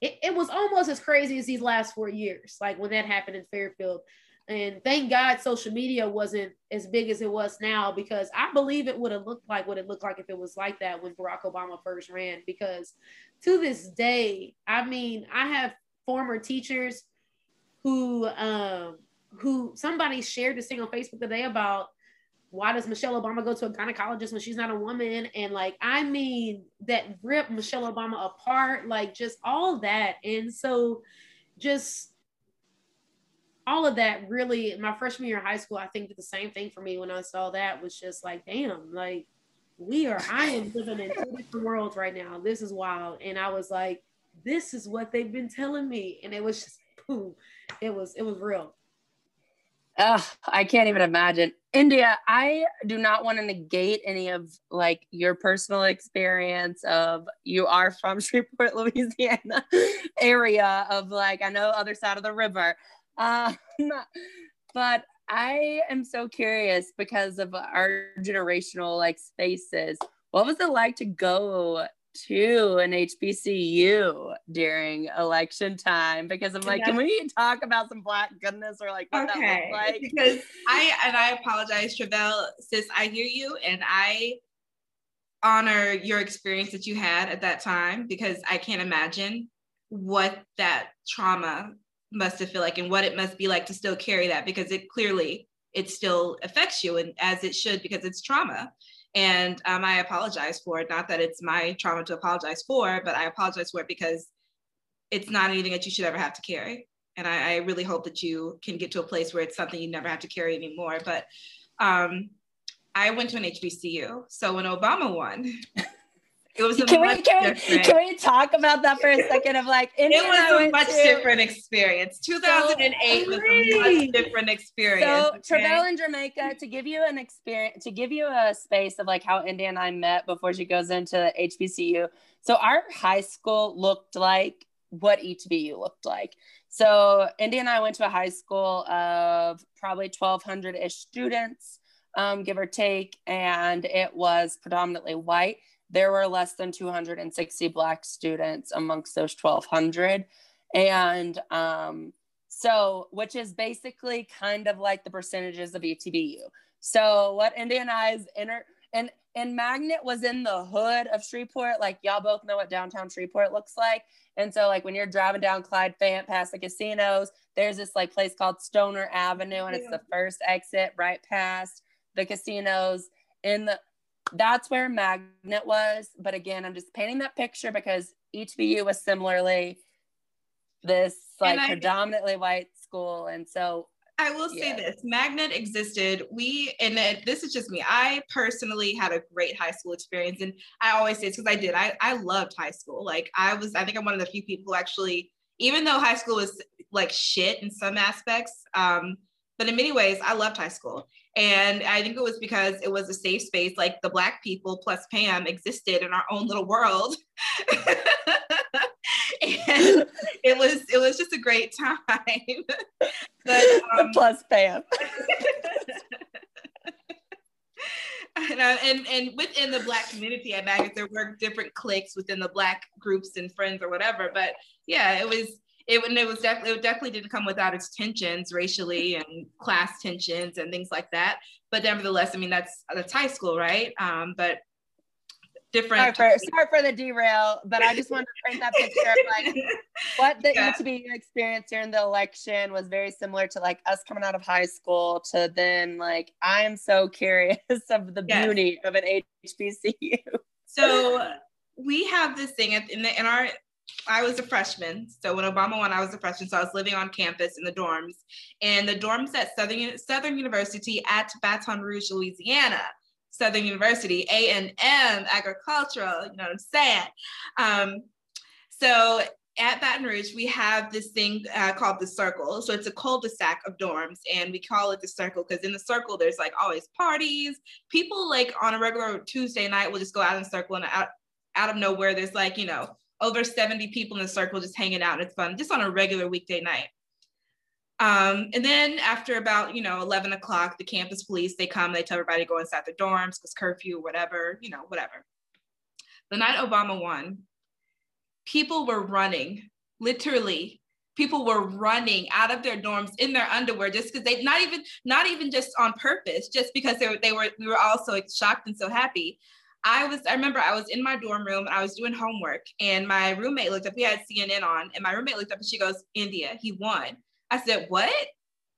it, it was almost as crazy as these last four years, like when that happened in Fairfield. And thank God social media wasn't as big as it was now because I believe it would have looked like what it looked like if it was like that when Barack Obama first ran. Because to this day, I mean, I have former teachers who um who somebody shared this thing on Facebook today about why does Michelle Obama go to a gynecologist when she's not a woman? And like, I mean, that ripped Michelle Obama apart, like just all that. And so just all of that really my freshman year of high school i think did the same thing for me when i saw that was just like damn like we are i am living in two different worlds right now this is wild and i was like this is what they've been telling me and it was just boom it was it was real Oh, I can't even imagine. India, I do not want to negate any of like your personal experience of you are from Shreveport, Louisiana area of like I know other side of the river. Um, but I am so curious because of our generational like spaces. What was it like to go to an HBCU during election time? Because I'm like, yes. can we talk about some black goodness or like what okay. that looks like? Because I and I apologize, Travelle, sis, I hear you and I honor your experience that you had at that time because I can't imagine what that trauma must have feel like and what it must be like to still carry that because it clearly it still affects you and as it should because it's trauma and um, i apologize for it. Not that it's my trauma to apologize for but i apologize for it because it's not anything that you should ever have to carry. And i, I really hope that you can get to a place where it's something you never have to carry anymore. But um, i went to an hbcu so when obama won It was can we, can, we, can we talk about that for a second of like it was a much to, different experience. 2008 so, was a much different experience so okay? Travelle and Jermaca to give you an experience to give you a space of like how India and I met before she goes into HBCU so our high school looked like what ETBU looked like. So India and I went to a high school of probably 1200 ish students um, give or take and it was predominantly white there were less than 260 Black students amongst those 1,200. And um, so, which is basically kind of like the percentages of ETBU. So, what Indian Eyes inner and and Magnet was in the hood of Shreveport. Like y'all both know what downtown Shreveport looks like. And so, like when you're driving down Clyde Fant past the casinos, there's this like place called Stoner Avenue, and it's the first exit right past the casinos in the that's where Magnet was. But again, I'm just painting that picture because ETBU was similarly this like I, predominantly white school. And so I will say this Magnet existed. We, and this is just me, I personally had a great high school experience. And I always say it's because I did. I, I loved high school. Like, I was, I think I'm one of the few people who actually, even though high school was like shit in some aspects, um, but in many ways, I loved high school. And I think it was because it was a safe space, like the Black people plus Pam existed in our own little world. and it was it was just a great time. but um, plus Pam. and, uh, and and within the black community at Magnet, there were different cliques within the black groups and friends or whatever. But yeah, it was it, and it was definitely it definitely didn't come without its tensions racially and class tensions and things like that but nevertheless i mean that's that's high school right um, but different sorry for, sorry for the derail but i just wanted to paint that picture of like what the yeah. HBU experience during the election was very similar to like us coming out of high school to then like i am so curious of the yes. beauty of an hbcu so we have this thing in, the, in our I was a freshman. So when Obama won, I was a freshman. So I was living on campus in the dorms. And the dorms at Southern, Southern University at Baton Rouge, Louisiana. Southern University, A&M, agricultural, you know what I'm saying? Um, so at Baton Rouge, we have this thing uh, called the circle. So it's a cul-de-sac of dorms, and we call it the circle because in the circle, there's like always parties. People like on a regular Tuesday night will just go out in the circle, and out, out of nowhere, there's like, you know, over 70 people in the circle just hanging out. It's fun, just on a regular weekday night. Um, and then after about, you know, 11 o'clock, the campus police, they come, they tell everybody to go inside the dorms because curfew, whatever, you know, whatever. The night Obama won, people were running, literally people were running out of their dorms in their underwear just because they not even not even just on purpose just because they were they were we were all so shocked and so happy I was, I remember I was in my dorm room and I was doing homework and my roommate looked up, we had CNN on and my roommate looked up and she goes, India, he won. I said, what?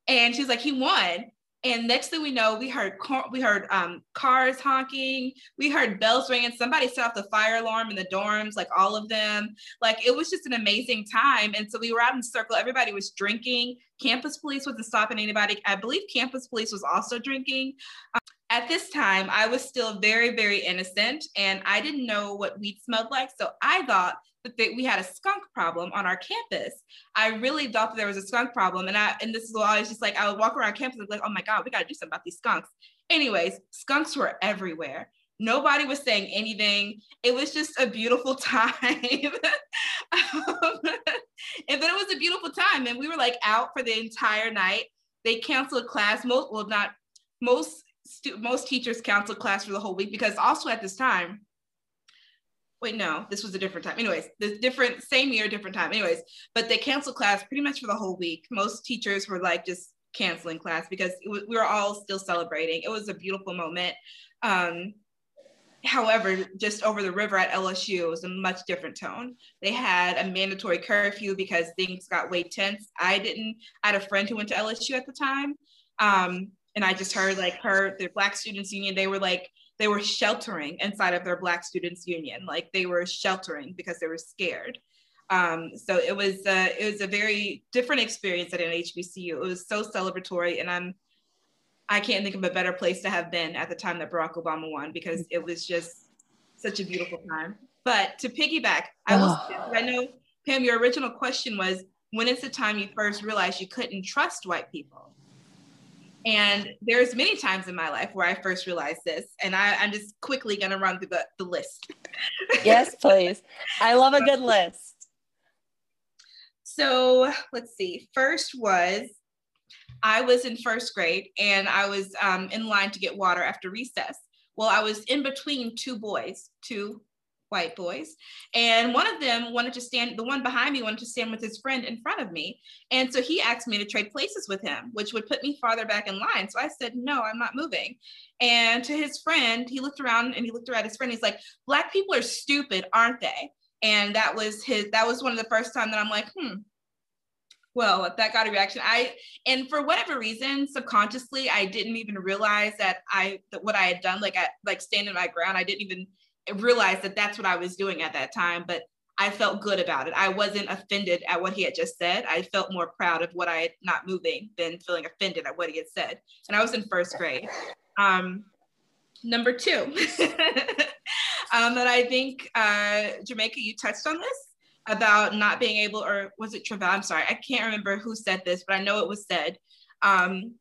And she's like, he won. And next thing we know, we heard car- we heard um, cars honking, we heard bells ringing. Somebody set off the fire alarm in the dorms, like all of them. Like it was just an amazing time. And so we were out in the circle. Everybody was drinking. Campus police wasn't stopping anybody. I believe campus police was also drinking. Um, at this time, I was still very, very innocent and I didn't know what weed smelled like. So I thought that we had a skunk problem on our campus. I really thought that there was a skunk problem. And I and this is why I was just like, I would walk around campus and be like, oh my God, we gotta do something about these skunks. Anyways, skunks were everywhere. Nobody was saying anything. It was just a beautiful time. um, and then it was a beautiful time. And we were like out for the entire night. They canceled class. Most, well, not most stu- most teachers canceled class for the whole week because also at this time, wait, no, this was a different time. Anyways, the different, same year, different time. Anyways, but they canceled class pretty much for the whole week. Most teachers were like just canceling class because we were all still celebrating. It was a beautiful moment. Um, however, just over the river at LSU, it was a much different tone. They had a mandatory curfew because things got way tense. I didn't, I had a friend who went to LSU at the time. Um, and I just heard like her, the Black Students Union, they were like, they were sheltering inside of their Black Students Union. Like they were sheltering because they were scared. Um, so it was uh, it was a very different experience at an HBCU. It was so celebratory, and I'm I can't think of a better place to have been at the time that Barack Obama won because it was just such a beautiful time. But to piggyback, I was I know Pam, your original question was when is the time you first realized you couldn't trust white people? And there's many times in my life where I first realized this, and I, am just quickly gonna run through the, the list. yes, please. I love a good list. So let's see. First was I was in first grade and I was um, in line to get water after recess. Well, I was in between two boys, two white boys. And one of them wanted to stand, the one behind me wanted to stand with his friend in front of me. And so he asked me to trade places with him, which would put me farther back in line. So I said, no, I'm not moving. And to his friend, he looked around and he looked around at his friend. He's like, Black people are stupid, aren't they? And that was his, that was one of the first time that I'm like, hmm, well, that got a reaction. I and for whatever reason, subconsciously, I didn't even realize that I that what I had done, like i like standing my ground, I didn't even realize that that's what I was doing at that time. But I felt good about it. I wasn't offended at what he had just said. I felt more proud of what I had not moving than feeling offended at what he had said. And I was in first grade. Um, number two, um, that I think uh, Jermaca, you touched on this about not being able, or was it Trevor? I'm sorry, I can't remember who said this, but I know it was said. Um,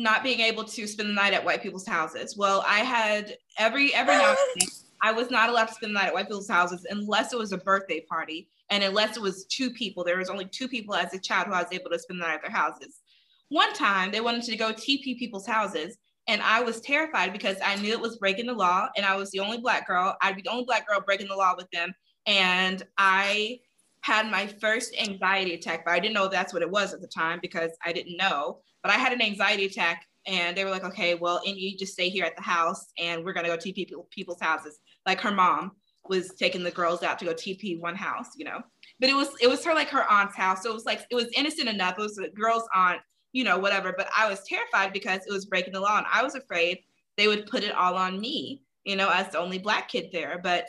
not being able to spend the night at white people's houses. Well, I had every every now and then I was not allowed to spend the night at white people's houses unless it was a birthday party and unless it was two people. There was only two people as a child who I was able to spend the night at their houses. One time they wanted to go TP people's houses and I was terrified because I knew it was breaking the law and I was the only black girl. I'd be the only black girl breaking the law with them. And I had my first anxiety attack, but I didn't know that's what it was at the time because I didn't know. But I had an anxiety attack and they were like, okay, well, and you just stay here at the house and we're gonna go TP people, people's houses like her mom was taking the girls out to go TP one house, you know. But it was it was her like her aunt's house. So it was like it was innocent enough. It was a girl's aunt, you know, whatever. But I was terrified because it was breaking the law. And I was afraid they would put it all on me, you know, as the only black kid there. But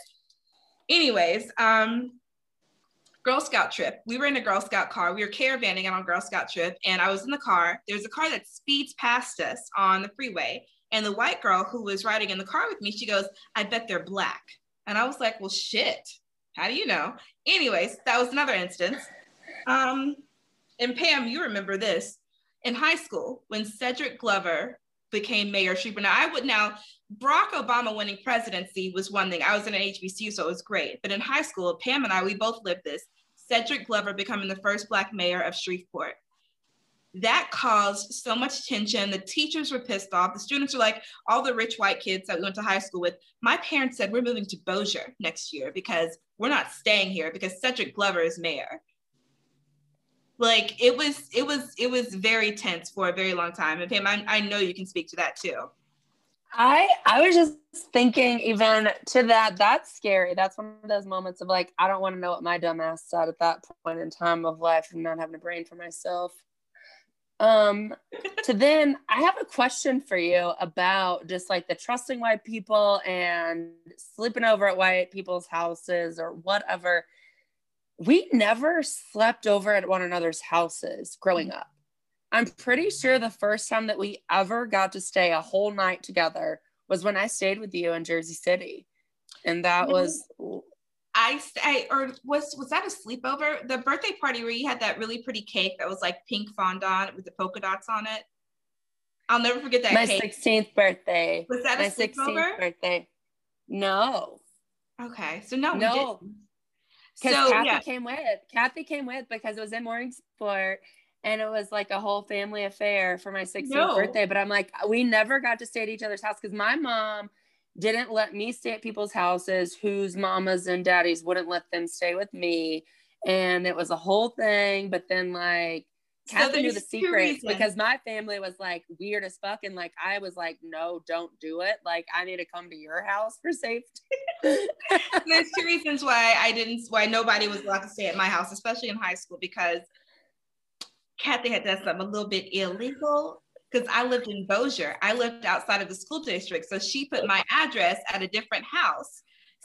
anyways, um, Girl Scout trip. We were in a Girl Scout car. We were caravanning on a Girl Scout trip, and I was in the car. There's a car that speeds past us on the freeway, and the white girl who was riding in the car with me, she goes, I bet they're black. And I was like, well, shit. How do you know? Anyways, that was another instance. Um, and Pam, you remember this in high school when Cedric Glover became mayor of Shreveport. Now, I would now, Barack Obama winning presidency was one thing. I was in an HBCU, so it was great. But in high school, Pam and I, we both lived this. Cedric Glover becoming the first Black mayor of Shreveport that caused so much tension. The teachers were pissed off. The students were like, all the rich white kids that we went to high school with. My parents said, we're moving to Bossier next year because we're not staying here because Cedric Glover is mayor. Like it was, it was, it was very tense for a very long time. And Pam, I, I know you can speak to that too. I I was just thinking even to that that's scary. That's one of those moments of like I don't want to know what my dumbass said at that point in time of life and not having a brain for myself. Um, to then, I have a question for you about just like the trusting white people and sleeping over at white people's houses or whatever. We never slept over at one another's houses growing mm. up. I'm pretty sure the first time that we ever got to stay a whole night together was when I stayed with you in Jersey City. And that was I, I or was was that a sleepover? The birthday party where you had that really pretty cake that was like pink fondant with the polka dots on it. I'll never forget that. My sixteenth birthday. Was that my a sleepover? birthday? No. Okay, so no, no. Because so, Kathy yeah. came with. Kathy came with because it was in Mooringsport and it was like a whole family affair for my 16th no. birthday. But I'm like, we never got to stay at each other's house because my mom didn't let me stay at people's houses whose mamas and daddies wouldn't let them stay with me. And it was a whole thing. But then, like, so Kathy knew the secrets because my family was like weird as fuck. And like, I was like, no, don't do it. Like, I need to come to your house for safety. There's two reasons why I didn't, why nobody was allowed to stay at my house, especially in high school, because Kathy had done something a little bit illegal because I lived in Bossier. I lived outside of the school district. So she put my address at a different house.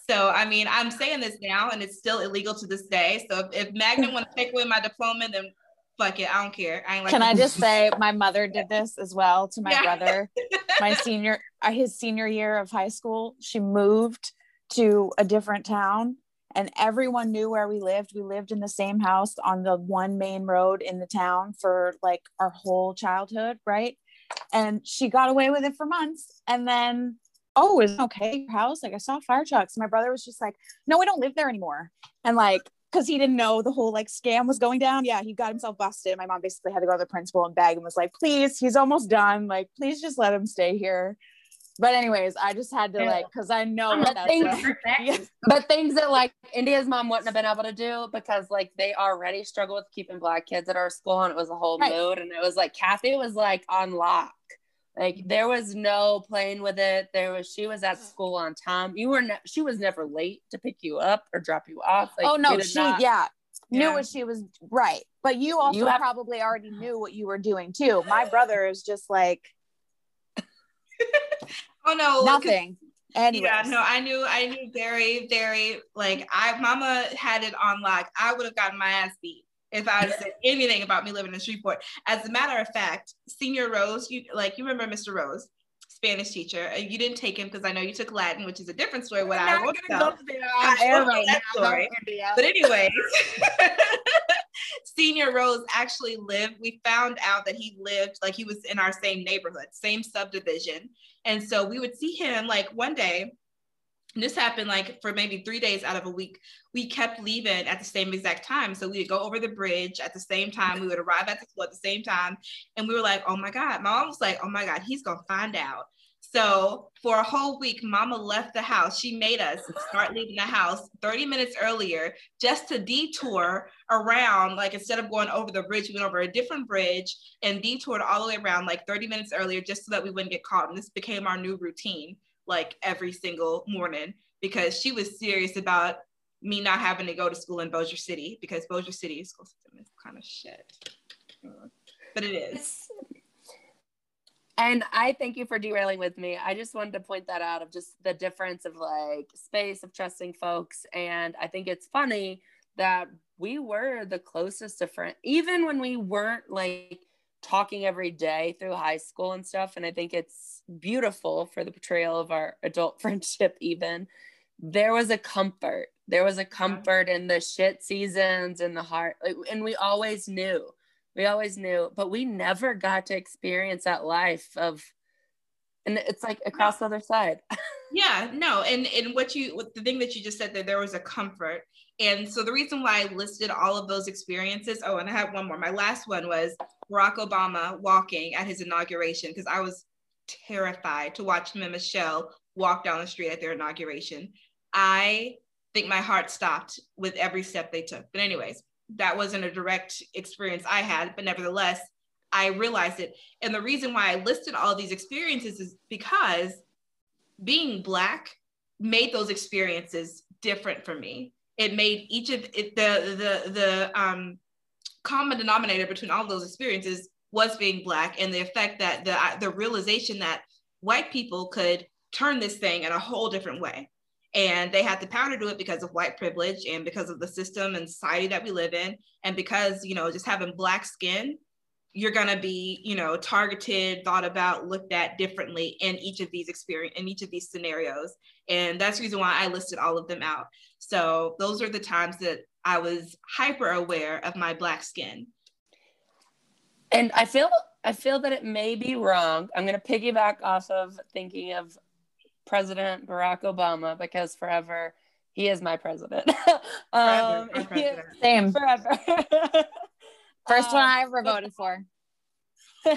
So, I mean, I'm saying this now and it's still illegal to this day. So if, if Magnet want to take away my diploma, then fuck it. I don't care. I like Can I just say my mother did this as well to my yeah. brother. My senior, uh, his senior year of high school, she moved to a different town and everyone knew where we lived. We lived in the same house on the one main road in the town for like our whole childhood, right? And she got away with it for months. And then, oh, is okay your house? Like I saw fire trucks. My brother was just like, no, we don't live there anymore. And like, because he didn't know the whole like scam was going down. Yeah, he got himself busted. My mom basically had to go to the principal and beg and was like, please, he's almost done. Like, please just let him stay here but anyways, I just had to like because I know but things, but things that like India's mom wouldn't have been able to do because like they already struggle with keeping black kids at our school and it was a whole right. mood and it was like Kathy was like on lock. Like there was no playing with it. There was she was at school on time. You were ne- she was never late to pick you up or drop you off. Like, oh no, she not- yeah knew what she was right. But you also you have- probably already knew what you were doing too. My brother is just like Oh no, nothing. Anyways. Yeah, no, I knew I knew very, very like I mama had it on lock. I would have gotten my ass beat if I said anything about me living in Shreveport. As a matter of fact, Senior Rose, you like you remember Mr. Rose, Spanish teacher. You didn't take him because I know you took Latin, which is a different story. What I wrote about. that story. But anyways, Senior Rose actually lived. We found out that he lived like he was in our same neighborhood, same subdivision, and so we would see him like one day this happened like for maybe three days out of a week. We kept leaving at the same exact time. So we would go over the bridge at the same time. We would arrive at the school at the same time. And we were like, oh my God. My mom was like, oh my God, he's going to find out. So for a whole week, mama left the house. She made us start leaving the house 30 minutes earlier just to detour around. Like instead of going over the bridge, we went over a different bridge and detoured all the way around like 30 minutes earlier just so that we wouldn't get caught. And this became our new routine like every single morning because she was serious about me not having to go to school in Bossier City because Bossier City school system is kind of shit. But it is. And I thank you for derailing with me. I just wanted to point that out of just the difference of like space of trusting folks. And I think it's funny that we were the closest to friend, even when we weren't like talking every day through high school and stuff. And I think it's beautiful for the portrayal of our adult friendship, even. There was a comfort. There was a comfort in the shit seasons and the heart. And we always knew. We always knew, but we never got to experience that life of, and it's like across the other side. yeah, no. And, and what you, the thing that you just said that there was a comfort. And so the reason why I listed all of those experiences, oh, and I have one more. My last one was Barack Obama walking at his inauguration because I was terrified to watch him and Michelle walk down the street at their inauguration. I think my heart stopped with every step they took. But, anyways, that wasn't a direct experience I had, but nevertheless, I realized it. And the reason why I listed all these experiences is because being Black made those experiences different for me. It made each of it, the the the um, common denominator between all those experiences was being black and the effect that the the realization that white people could turn this thing in a whole different way. And they had the power to do it because of white privilege and because of the system and society that we live in. And because you know just having black skin you're going to be you know targeted thought about looked at differently in each of these experience in each of these scenarios. And that's the reason why i listed all of them out. So those are the times that I was hyper aware of my black skin. And I feel I feel that it may be wrong. I'm going to piggyback off of thinking of President Barack Obama because forever he is my president. um, forever, president. Same. Forever. First one I ever voted for.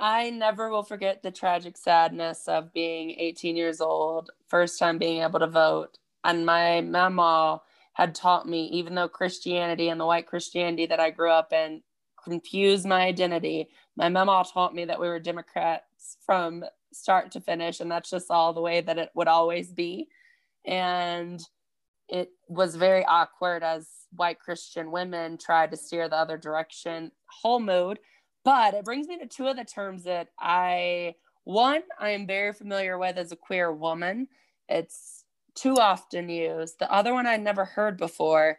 I never will forget the tragic sadness of being 18 years old, first time being able to vote. And my mama had taught me, even though Christianity and the white Christianity that I grew up in confused my identity, my mama taught me that we were Democrats from start to finish. And that's just all the way that it would always be. And it was very awkward as white Christian women tried to steer the other direction, whole mood. But it brings me to two of the terms that I, one, I am very familiar with as a queer woman. It's too often used. The other one I'd never heard before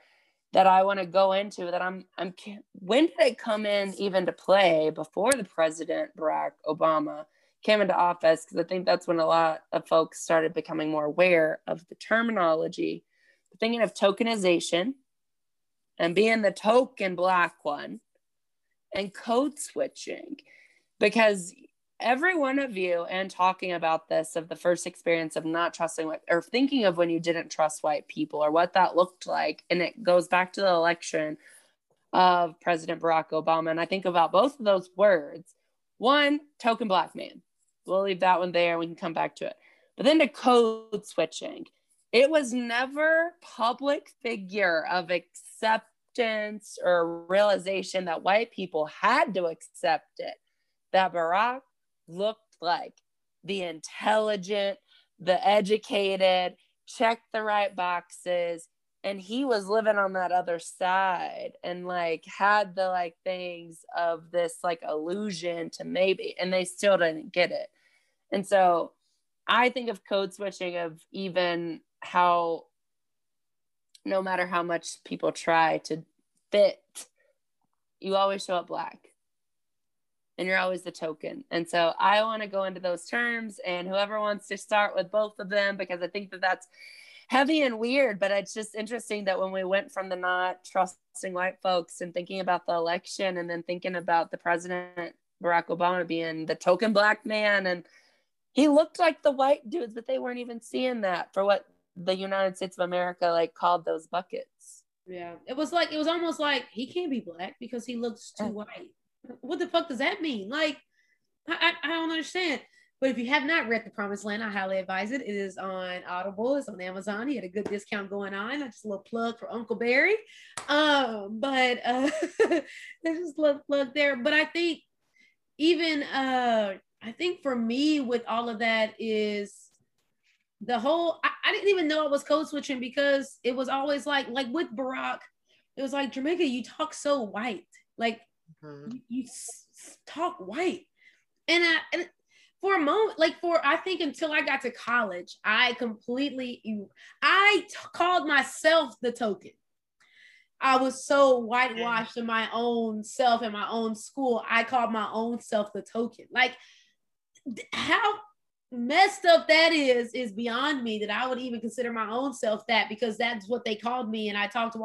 that I want to go into that I'm I'm when did it come in even to play before the president Barack Obama came into office because I think that's when a lot of folks started becoming more aware of the terminology. thinking of tokenization and being the token black one and code switching because every one of you and talking about this of the first experience of not trusting or thinking of when you didn't trust white people or what that looked like and it goes back to the election of president barack obama and i think about both of those words. One token black man. We'll leave that one there we can come back to it. But then to code switching. It was never public figure of acceptance or realization that white people had to accept it that barack looked like the intelligent, the educated, checked the right boxes, and he was living on that other side and like had the like things of this like illusion to maybe and they still didn't get it. And so i think of code switching of even how no matter how much people try to fit you always show up black and you're always the token. And so I want to go into those terms and whoever wants to start with both of them because I think that that's heavy and weird, but it's just interesting that when we went from the not trusting white folks and thinking about the election and then thinking about the president Barack Obama being the token black man and he looked like the white dudes, but they weren't even seeing that for what the United States of America like called those buckets. Yeah, it was like it was almost like he can't be black because he looks too white. What the fuck does that mean? Like, I, I, I don't understand. But if you have not read The Promised Land, I highly advise it. It is on Audible. It's on Amazon. He had a good discount going on. Just a little plug for Uncle Barry. Um, but uh, there's just a little plug there. But I think even uh, I think for me with all of that is the whole. I, I didn't even know I was code switching because it was always like like with Barack, it was like Jermaca. You talk so white, like mm-hmm. you, you talk white, and I and for a moment, like for I think until I got to college, I completely I t- called myself the token. I was so whitewashed in my own self in my own school. I called my own self the token. Like how messed up that is is beyond me that I would even consider my own self that because that's what they called me. And I talked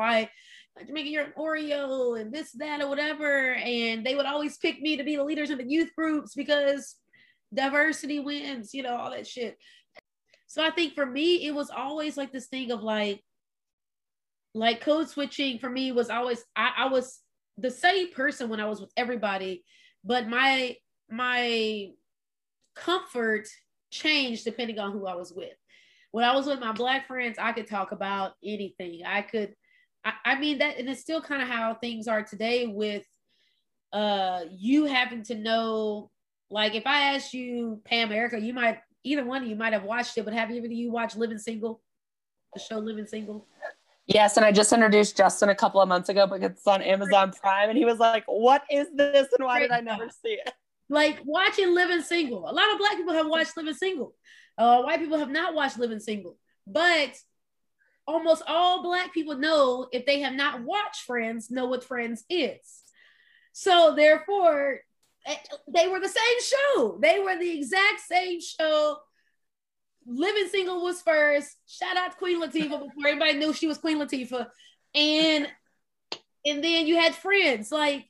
why Jermaca, you're an Oreo and this, that, or whatever. And they would always pick me to be the leaders of the youth groups because diversity wins, you know, all that shit. So I think for me, it was always like this thing of like, like code switching for me was always I, I was the same person when I was with everybody, but my my comfort changed depending on who I was with. When I was with my black friends, I could talk about anything. I could, I, I mean that, and it's still kind of how things are today with uh you having to know like if I asked you, Pam, Erica, you might either one of you might have watched it, but have either of you watched Living Single, the show Living Single? Yes, and I just introduced Justin a couple of months ago because it's on Amazon Prime, and he was like, "What is this? And why did I never see it?" Like watching Living Single. A lot of Black people have watched Living Single. Uh, white people have not watched Living Single, but almost all Black people know if they have not watched Friends, know what Friends is. So therefore, Eh, they were the same show. They were the exact same show. Living Single was first. Shout out to Queen Latifah before everybody knew she was Queen Latifah. And and then you had Friends, like,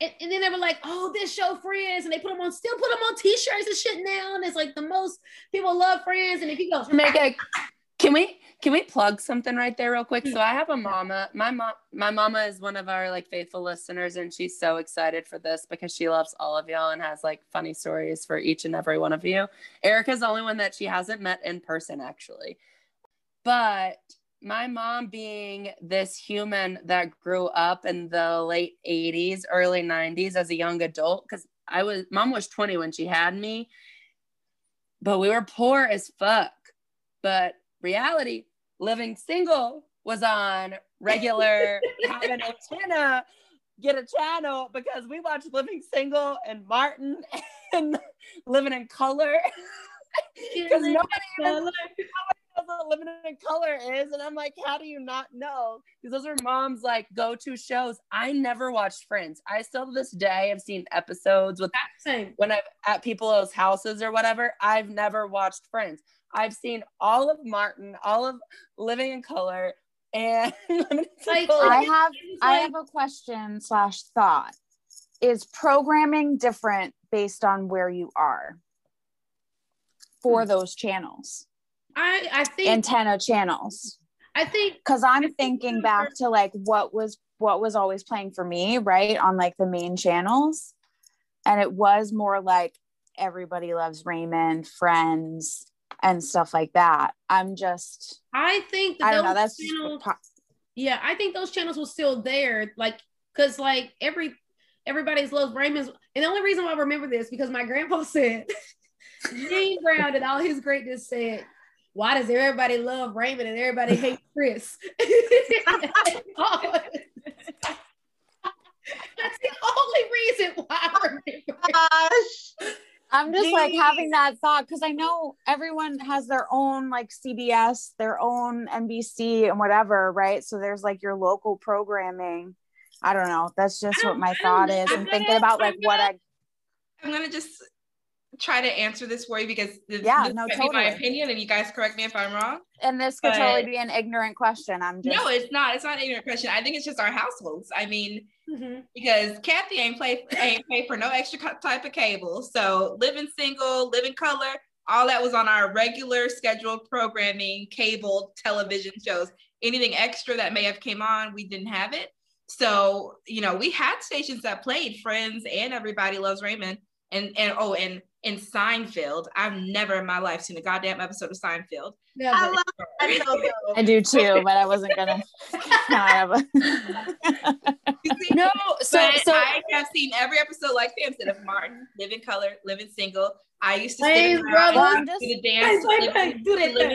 and, and then they were like, oh, this show Friends, and they put them on, still put them on t-shirts and shit now. And it's like the most people love Friends. And if you go, make a can we can we plug something right there real quick? Hmm. So I have a mama. My mom my mama is one of our like faithful listeners and she's so excited for this because she loves all of y'all and has like funny stories for each and every one of you. Erica's the only one that she hasn't met in person actually. But my mom being this human that grew up in the late 80s, early 90s as a young adult cuz I was mom was 20 when she had me. But we were poor as fuck. But reality, living single was on regular have an antenna get a channel because we watched living single and martin and living in color. Because nobody, even knows what living in color is and i'm like how do you not know? Because those are mom's like go-to shows. I never watched friends. I still to this day have seen episodes with when i'm at people's houses or whatever. I've never watched friends I've seen all of Martin, all of Living in Color, and like, I have I have a question slash thought. Is programming different based on where you are for hmm. those channels? I I think antenna channels. I think because I'm thinking back to like what was what was always playing for me, right? On like the main channels. And it was more like everybody loves Raymond, friends, and stuff like that. I'm just I think I don't know that's channels, yeah, I think those channels were still there, like because like every everybody's loves Raymond's and the only reason why I remember this because my grandpa said Gene Brown and all his greatness said why does everybody love Raymond and everybody hate Chris? That's the only reason why I remember. Oh gosh. I'm just Jeez. like having that thought because I know everyone has their own like CBS, their own NBC and whatever, right? So there's like your local programming. I don't know. That's just what my thought is. I'm, thinking about like what I. I'm gonna just try to answer this for you because this, yeah, this no, might totally. be my opinion, and you guys correct me if I'm wrong. And this could but, totally be an ignorant question. I'm just no, it's not. It's not an ignorant question. I think it's just our households. I mean, mm-hmm. because Kathy ain't play ain't pay for no extra type of cable. So living single, living color, all that was on our regular scheduled programming, cable television shows. Anything extra that may have came on, we didn't have it. So you know, we had stations that played Friends and Everybody Loves Raymond, and and oh, and in Seinfeld. I've never in my life seen a goddamn episode of Seinfeld. Yeah, I love Seinfeld. I do too, but I wasn't gonna. no, so, so I have seen every episode like Pam said of Martin, Living Color, Living Single. I used to sit around to the dance.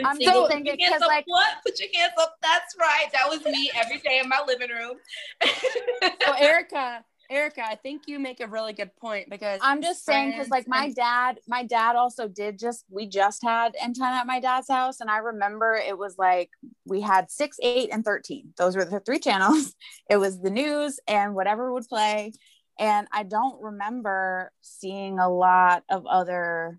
I'm still thinking because like what? Put your hands up. That's right. That was me every day in my living room. so Erica, Erica, I think you make a really good point because I'm just saying because like my dad, my dad also did just we just had antenna at my dad's house, and I remember it was like we had six, eight, and thirteen. Those were the three channels. It was the news and whatever would play, and I don't remember seeing a lot of other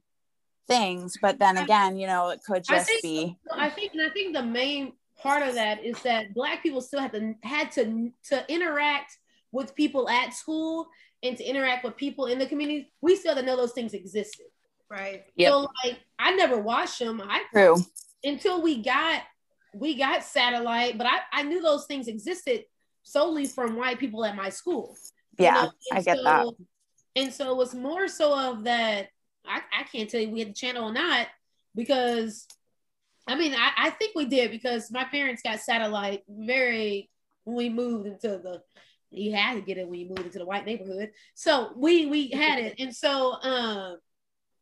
things. But then again, you know, it could just I be. I think, and I think the main part of that is that Black people still had to had to to interact with people at school and to interact with people in the community, we still have to know those things existed. Right. Yep. So like I never watched them. I True. until we got we got satellite, but I, I knew those things existed solely from white people at my school. Yeah, you know? I get so, that. And so it was more so of that I, I can't tell you we had the channel or not because I mean I, I think we did because my parents got satellite very when we moved into the you had to get it when you moved into the white neighborhood. So we we had it, and so um,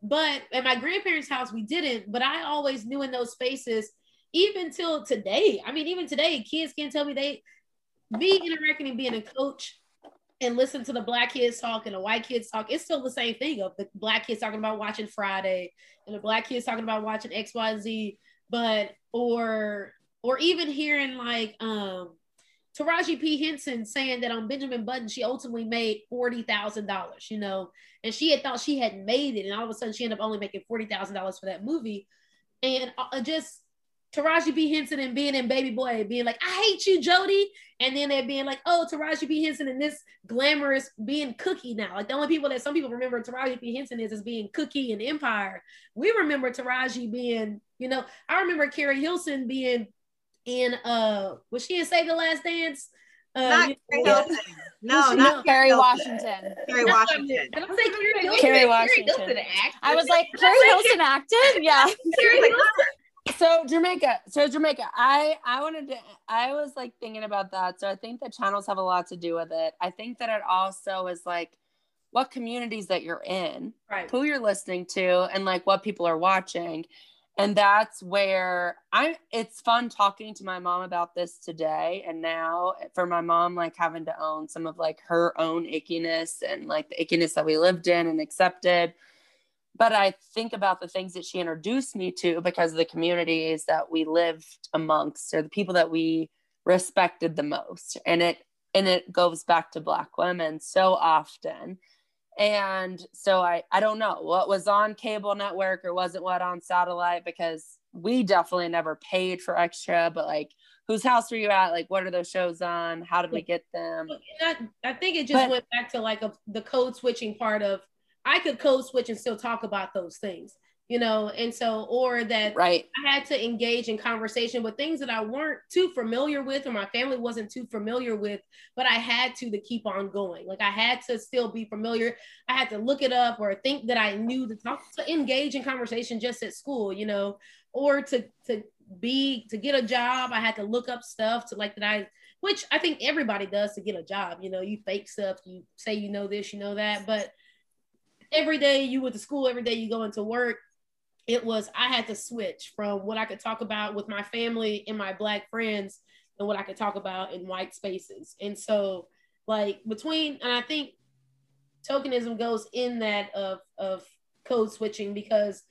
but at my grandparents' house we didn't. But I always knew in those spaces, even till today. I mean, even today, kids can't tell me they be interacting and being a coach and listen to the black kids talk and the white kids talk. It's still the same thing of the black kids talking about watching Friday and the black kids talking about watching X Y Z. But or or even hearing like um Taraji P. Henson saying that on Benjamin Button, she ultimately made $40,000, you know, and she had thought she had made it. And all of a sudden she ended up only making $40,000 for that movie. And uh, just Taraji P. Henson and being in Baby Boy, being like, I hate you, Jody. And then they're being like, oh, Taraji P. Henson and this glamorous being Cookie now. Like the only people that some people remember Taraji P. Henson is as being Cookie and Empire. We remember Taraji being, you know, I remember Keri Hilson being in uh was she in Save the Last Dance? Uh, not Keri No, not Kerry Washington. Kerry Washington. Did I say Keri Hilson? Kerry Washington. I was like, Keri Hilson acted? Yeah. so Jermaca, so Jermaca, I I wanted to I was like thinking about that. So I think that channels have a lot to do with it. I think that it also is like what communities that you're in, right. who you're listening to, and like what people are watching and that's where i it's fun talking to my mom about this today and now for my mom like having to own some of like her own ickiness and like the ickiness that we lived in and accepted. But i think about the things that she introduced me to because of the communities that we lived amongst or the people that we respected the most. And it and it goes back to black women so often and so I, I don't know what was on cable network or wasn't what on satellite because we definitely never paid for extra, but like whose house were you at? Like what are those shows on? How did we get them? I, I think it just but, went back to like a, the code switching part of I could code switch and still talk about those things you know and so or that right. I had to engage in conversation with things that i weren't too familiar with or my family wasn't too familiar with but i had to to keep on going. Like i had to still be familiar. I had to look it up or think that i knew to talk to engage in conversation just at school you know or to to be to get a job. I had to look up stuff to like that i which i think everybody does to get a job you know you fake stuff you say you know this you know that but every day you went to school every day you go into work it was I had to switch from what I could talk about with my family and my black friends and what I could talk about in white spaces. And so like between and I think tokenism goes in that of of code switching because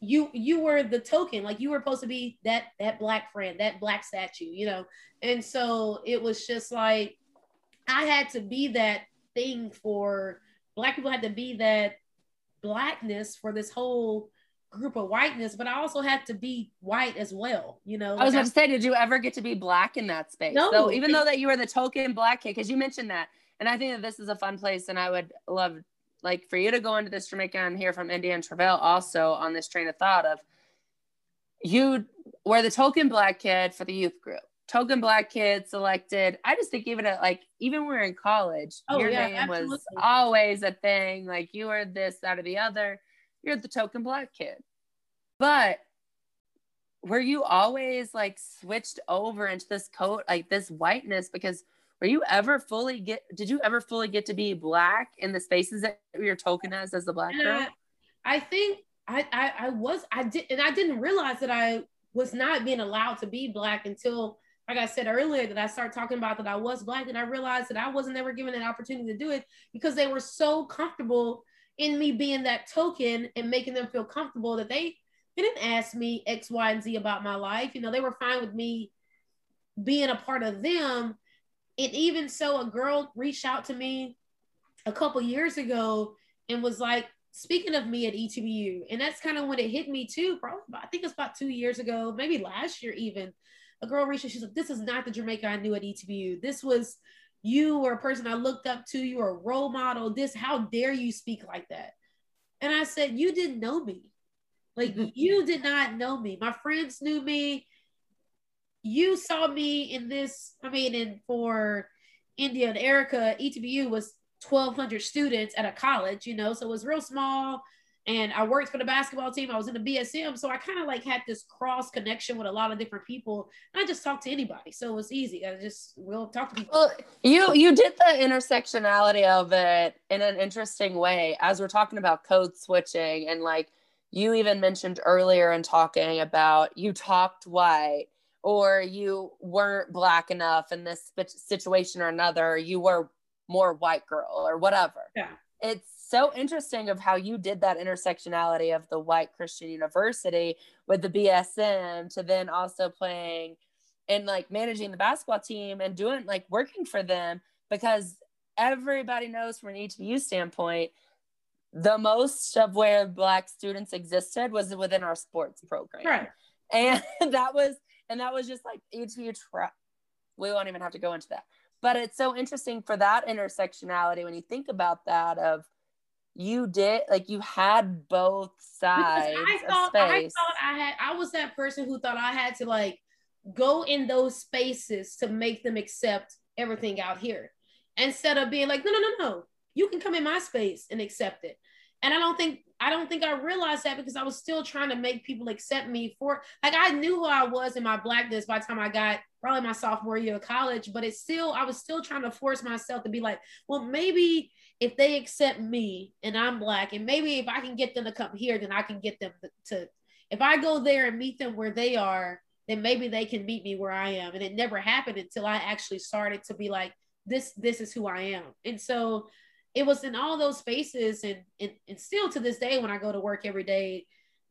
you you were the token like you were supposed to be that that black friend that black statue you know and so it was just like i had to be that thing for black people had to be that blackness for this whole group of whiteness but i also had to be white as well you know i was about to say did you ever get to be black in that space no so even though that you were the token black kid because you mentioned that and i think that this is a fun place and i would love like for you to go into this Jermaca and hear from India and Travelle also on this train of thought of you were the token black kid for the youth group. Token black kid selected. I just think even at like even when we are in college, oh, your yeah, name absolutely. was always a thing. Like you were this, that, or the other. You're the token black kid. But were you always like switched over into this coat, like this whiteness? Because were you ever fully get did you ever fully get to be black in the spaces that you're tokenized as a black girl? I think I, I I was I did and I didn't realize that I was not being allowed to be black until like I said earlier that I started talking about that I was black and I realized that I wasn't ever given an opportunity to do it because they were so comfortable in me being that token and making them feel comfortable that they, they didn't ask me X, Y, and Z about my life. You know, they were fine with me being a part of them and even so, a girl reached out to me a couple years ago and was like, speaking of me at ETBU, and that's kind of when it hit me too. Probably, about, I think it's about two years ago, maybe last year even. A girl reached out. She's like, "This is not the Jermaca I knew at ETBU. This was you were a person I looked up to. You were a role model. This, how dare you speak like that?" And I said, "You didn't know me. Like mm-hmm. you did not know me. My friends knew me you saw me in this. I mean, and for India and Erica, ETBU was 1,200 students at a college, you know, so it was real small. And I worked for the basketball team. I was in the BSM, so I kind of like had this cross connection with a lot of different people. And I just talked to anybody, so it was easy. I just will talk to people. Well, you you did the intersectionality of it in an interesting way as we're talking about code switching and like you even mentioned earlier in talking about you talked white or you weren't black enough in this situation or another you were more white girl or whatever yeah it's so interesting of how you did that intersectionality of the white christian university with the bsm to then also playing and like managing the basketball team and doing like working for them because everybody knows from an ETBU standpoint the most of where black students existed was within our sports program right and that was and that was just like ETBU trap. We won't even have to go into that. But it's so interesting for that intersectionality when you think about that of you did like you had both sides I thought, I thought I had I was that person who thought I had to like go in those spaces to make them accept everything out here instead of being like no no no no. You can come in my space and accept it. And I don't think I don't think I realized that because I was still trying to make people accept me for like I knew who I was in my blackness by the time I got probably my sophomore year of college, but it's still I was still trying to force myself to be like, well, maybe if they accept me and I'm black, and maybe if I can get them to come here, then I can get them to if I go there and meet them where they are, then maybe they can meet me where I am. And it never happened until I actually started to be like, this, this is who I am. And so it was in all those spaces and, and and still to this day when I go to work every day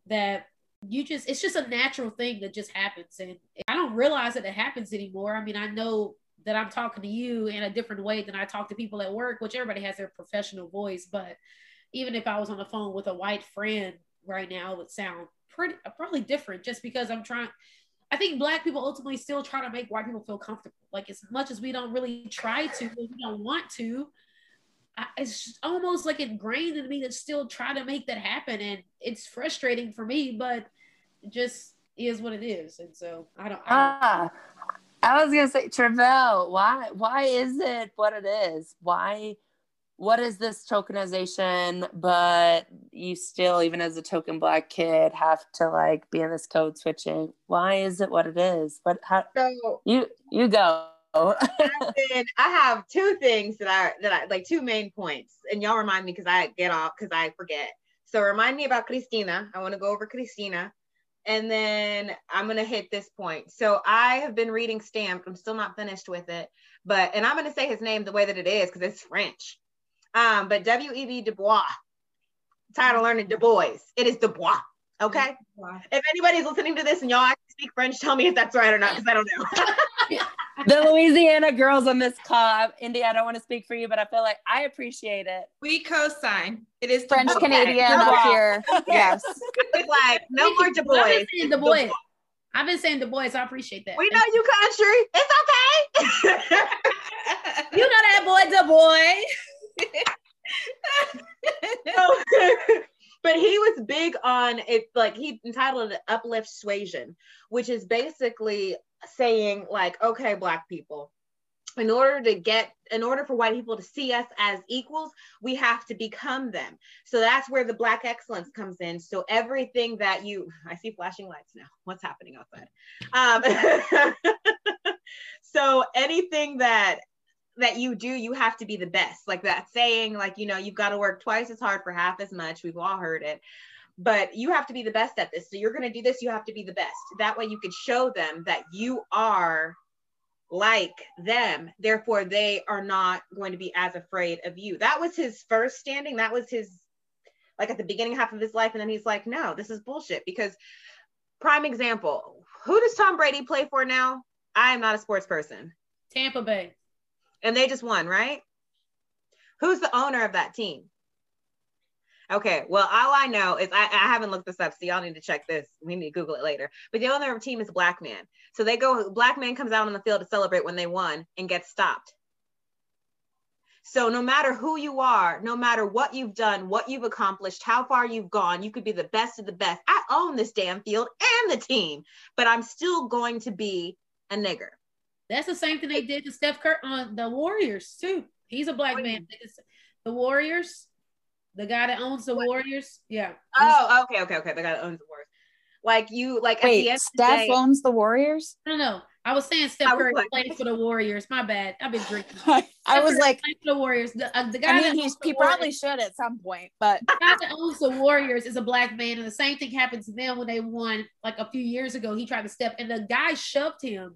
that you just it's just a natural thing that just happens and I don't realize that it happens anymore. I mean, I know that I'm talking to you in a different way than I talk to people at work, which everybody has their professional voice, but even if I was on the phone with a white friend right now, it would sound pretty probably different just because I'm trying I think black people ultimately still try to make white people feel comfortable. Like as much as we don't really try to, we don't want to, it's almost like ingrained in me to still try to make that happen and it's frustrating for me but it just is what it is and so i don't, I don't ah i was gonna say travelle why why is it what it is? Why what is this tokenization but you still even as a token black kid have to like be in this code switching? Why is it what it is? What how so, you you go I have two things that I that I like two main points, and y'all remind me because I get off because I forget. So remind me about Cristina. I want to go over Cristina. And then I'm going to hit this point. So I have been reading Stamped. I'm still not finished with it. But, and I'm going to say his name the way that it is because it's French. Um, but W.E.B. Du Bois. Tired of learning Du Bois. It is Du Bois. Okay. If anybody's listening to this and y'all speak French, tell me if that's right or not because I don't know. the Louisiana girls on this call, Indy, I don't want to speak for you, but I feel like I appreciate it. We co-sign. It is French Canadian up here. Yes. like no more Du Bois. I've been saying Du Bois. I've been saying Du Bois. I appreciate that. We know you country. It's okay. you know that boy, Du Bois. so, but he was big on it like he entitled it uplift suasion which is basically saying like okay black people in order to get in order for white people to see us as equals we have to become them. So that's where the black excellence comes in. So everything that you i see flashing lights now. What's happening outside? Um, so anything that that you do, you have to be the best. Like that saying, like, you know, you've got to work twice as hard for half as much. We've all heard it. But you have to be the best at this. So you're going to do this, you have to be the best. That way you could show them that you are like them. Therefore, they are not going to be as afraid of you. That was his first standing. That was his, like at the beginning half of his life. And then he's like, no, this is bullshit. Because, prime example, who does Tom Brady play for now? I am not a sports person. Tampa Bay and they just won, right? Who's the owner of that team? Okay, well, all I know is I, I, haven't looked this up, so y'all need to check this. We need to Google it later. But the owner of the team is black man. So they go, black man comes out on the field to celebrate when they won and gets stopped. So no matter who you are, no matter what you've done, what you've accomplished, how far you've gone, you could be the best of the best. I own this damn field and the team, but I'm still going to be a nigger. That's the same thing they did to Steph Curry on the Warriors too. He's a black man. The Warriors, the guy that owns the Warriors. Yeah. Oh, okay, okay, okay. The guy that owns the Warriors. Like you, like wait, at the end Steph the day, owns the Warriors. No, no. I was saying Steph Curry like, played for the Warriors. My bad. I've been drinking. I was like the Warriors. The, uh, the guy. I mean, he's, he probably should at some point, but the guy that owns the Warriors is a black man, and the same thing happened to them when they won like a few years ago. He tried to step, and the guy shoved him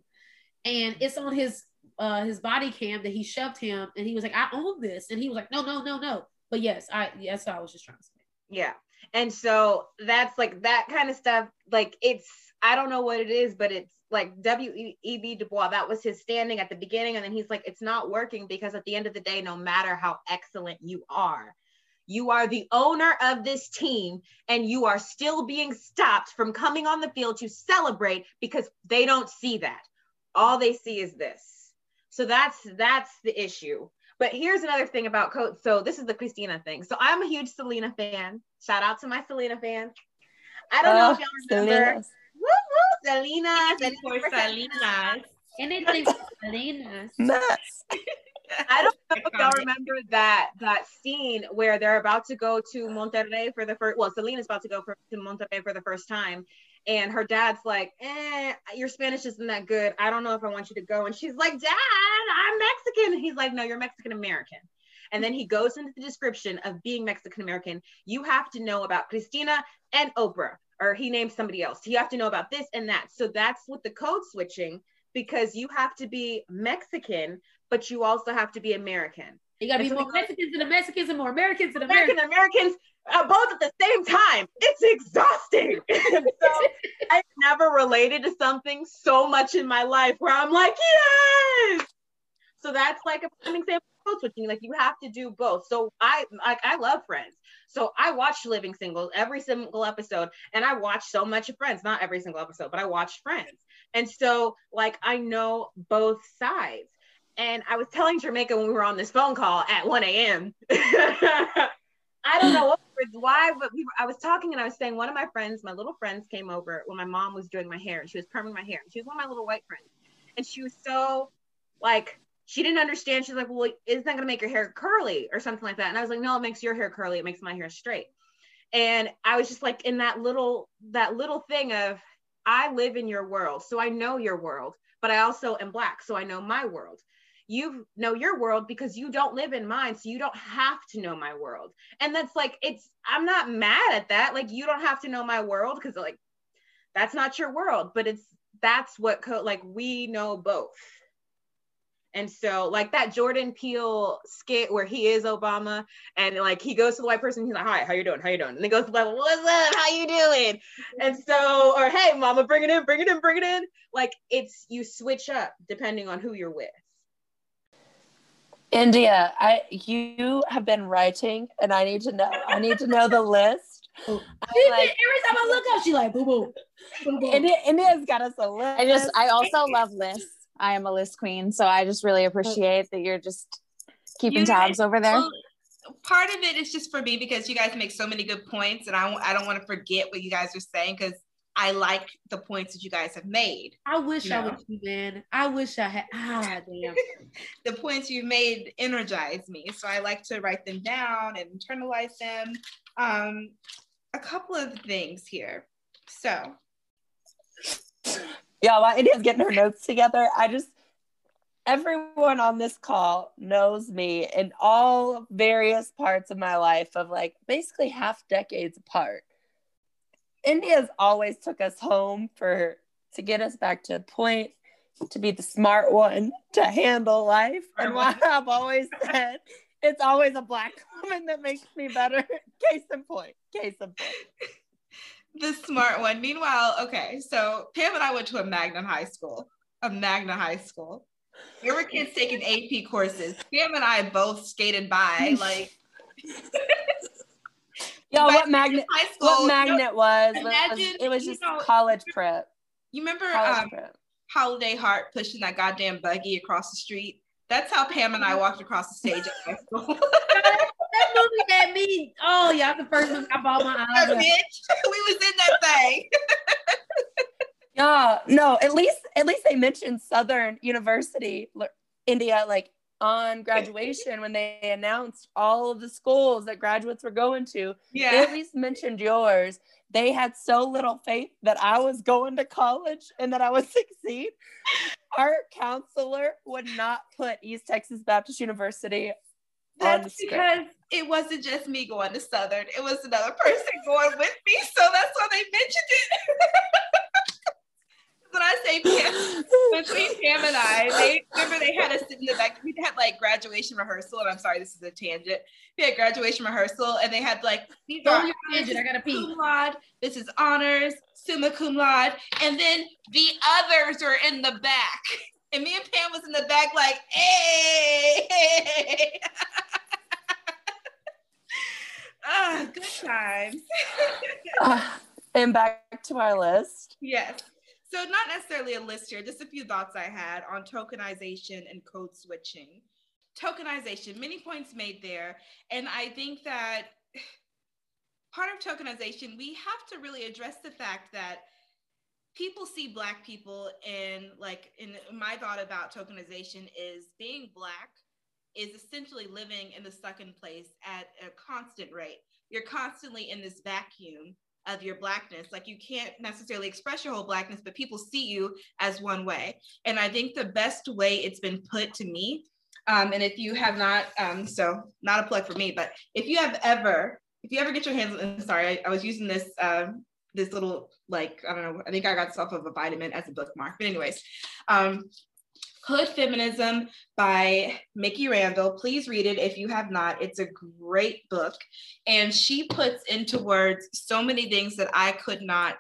and it's on his uh his body cam that he shoved him and he was like i own this and he was like no no no no. But yes i yes i was just trying to say. Yeah. And so that's like that kind of stuff like it's i don't know what it is but it's like w.e.b du bois that was his standing at the beginning and then he's like it's not working because at the end of the day no matter how excellent you are you are the owner of this team and you are still being stopped from coming on the field to celebrate because they don't see that all they see is this. So that's that's the issue. But here's another thing about coach. So this is the christina thing. So I'm a huge Selena fan. Shout out to my Selena fan. I don't oh, know if y'all remember. Woo woo, Selena. For Selena. Anything Selena. I don't know if y'all remember that that scene where they're about to go to Monterrey for the first. Well, Selena's about to go for, to Monterrey for the first time, and her dad's like, eh, your Spanish isn't that good. I don't know if I want you to go. And she's like, Dad, I'm Mexican. And he's like, No, you're Mexican American. And then he goes into the description of being Mexican American. You have to know about Christina and Oprah, or he names somebody else. You have to know about this and that. So that's with the code switching because you have to be Mexican, but you also have to be American. You gotta and be so more Mexicans than the Mexicans and more Americans than Americans. American Americans uh, both at the same time. It's exhausting. related to something so much in my life where I'm like, yes. So that's like a an example of switching. Like you have to do both. So I like I love Friends. So I watched Living Single every single episode, and I watched so much of Friends. Not every single episode, but I watched Friends. And so like I know both sides. And I was telling Jermaca when we were on this phone call at 1 a.m. I don't know why, but we were, I was talking and I was saying one of my friends, my little friends came over when my mom was doing my hair and she was perming my hair. She was one of my little white friends. And she was so like, she didn't understand. She's like, well, isn't that going to make your hair curly or something like that? And I was like, no, it makes your hair curly. It makes my hair straight. And I was just like in that little, that little thing of, I live in your world. So I know your world, but I also am black. So I know my world you know your world because you don't live in mine so you don't have to know my world. And that's like it's i'm not mad at that. Like you don't have to know my world because like that's not your world but it's that's what co- like we know both. And so like that jordan peele skit where he is obama and like he goes to the white person he's like hi how you doing? How you doing? And he goes black what's up? How you doing? And so or hey mama bring it in bring it in bring it in. Like it's you switch up depending on who you're with India, I you have been writing, and I need to know. I need to know the list. Oh. Like, every time I look up, she like boo boo. India, India's got us a list. I just I also love lists. I am a list queen, so I just really appreciate that you're just keeping you tabs over there. Well, part of it is just for me because you guys make so many good points, and I I don't want to forget what you guys are saying because I like the points that you guys have made. I wish I was you, man. I wish I had. Ah, damn. the points you made energize me, so I like to write them down and internalize them. Um, a couple of things here. So, yeah, while India's getting her notes together, I just everyone on this call knows me in all various parts of my life of like basically half decades apart India's always took us home for to get us back to a point to be the smart one to handle life. And what I've always said, it's always a black woman that makes me better. Case in point. Case in point. The smart one. Meanwhile, okay, so Pam and I went to a Magna high school. A Magna high school. There were kids taking AP courses. Pam and I both skated by like Yo, what magnet? School, what magnet you know, was? Imagine, it was just know, college prep. You remember um, Holiday Heart pushing that goddamn buggy across the street? That's how Pam and I walked across the stage at high school. that movie that me. Oh, y'all the first one I bought my eyes. Bitch, we was in that thing. yeah, no. At least, at least they mentioned Southern University, India, like on graduation when they announced all of the schools that graduates were going to. Yeah. They at least mentioned yours. They had so little faith that I was going to college and that I would succeed. Our counselor would not put East Texas Baptist University that's because it wasn't just me going to Southern. It was another person going with me. So that's why they mentioned it. when I say Pam, between Pam and I, they remember they had us sit in the back. We had like graduation rehearsal, and I'm sorry, this is a tangent. We had graduation rehearsal, and they had like these are tangent. I gotta pee. Cum laude, this is honors, summa cum laude, and then the others are in the back, and me and Pam was in the back, like, hey. hey. ah, good times. uh, and back to our list. Yes. So not necessarily a list here, just a few thoughts I had on tokenization and code switching. Tokenization, many points made there. And I think that part of tokenization, we have to really address the fact that people see black people in like in my thought about tokenization is being black is essentially living in the second place at a constant rate. You're constantly in this vacuum of your blackness. Like you can't necessarily express your whole blackness, but people see you as one way. And I think the best way it's been put to me, um, and if you have not, um, so not a plug for me, but if you have ever, if you ever get your hands, sorry, I, I was using this, um, this little like I don't know. I think I got stuff of a vitamin as a bookmark. But anyways, um, Hood Feminism by Mikki Kendall. Please read it if you have not. It's a great book. And she puts into words so many things that I could not,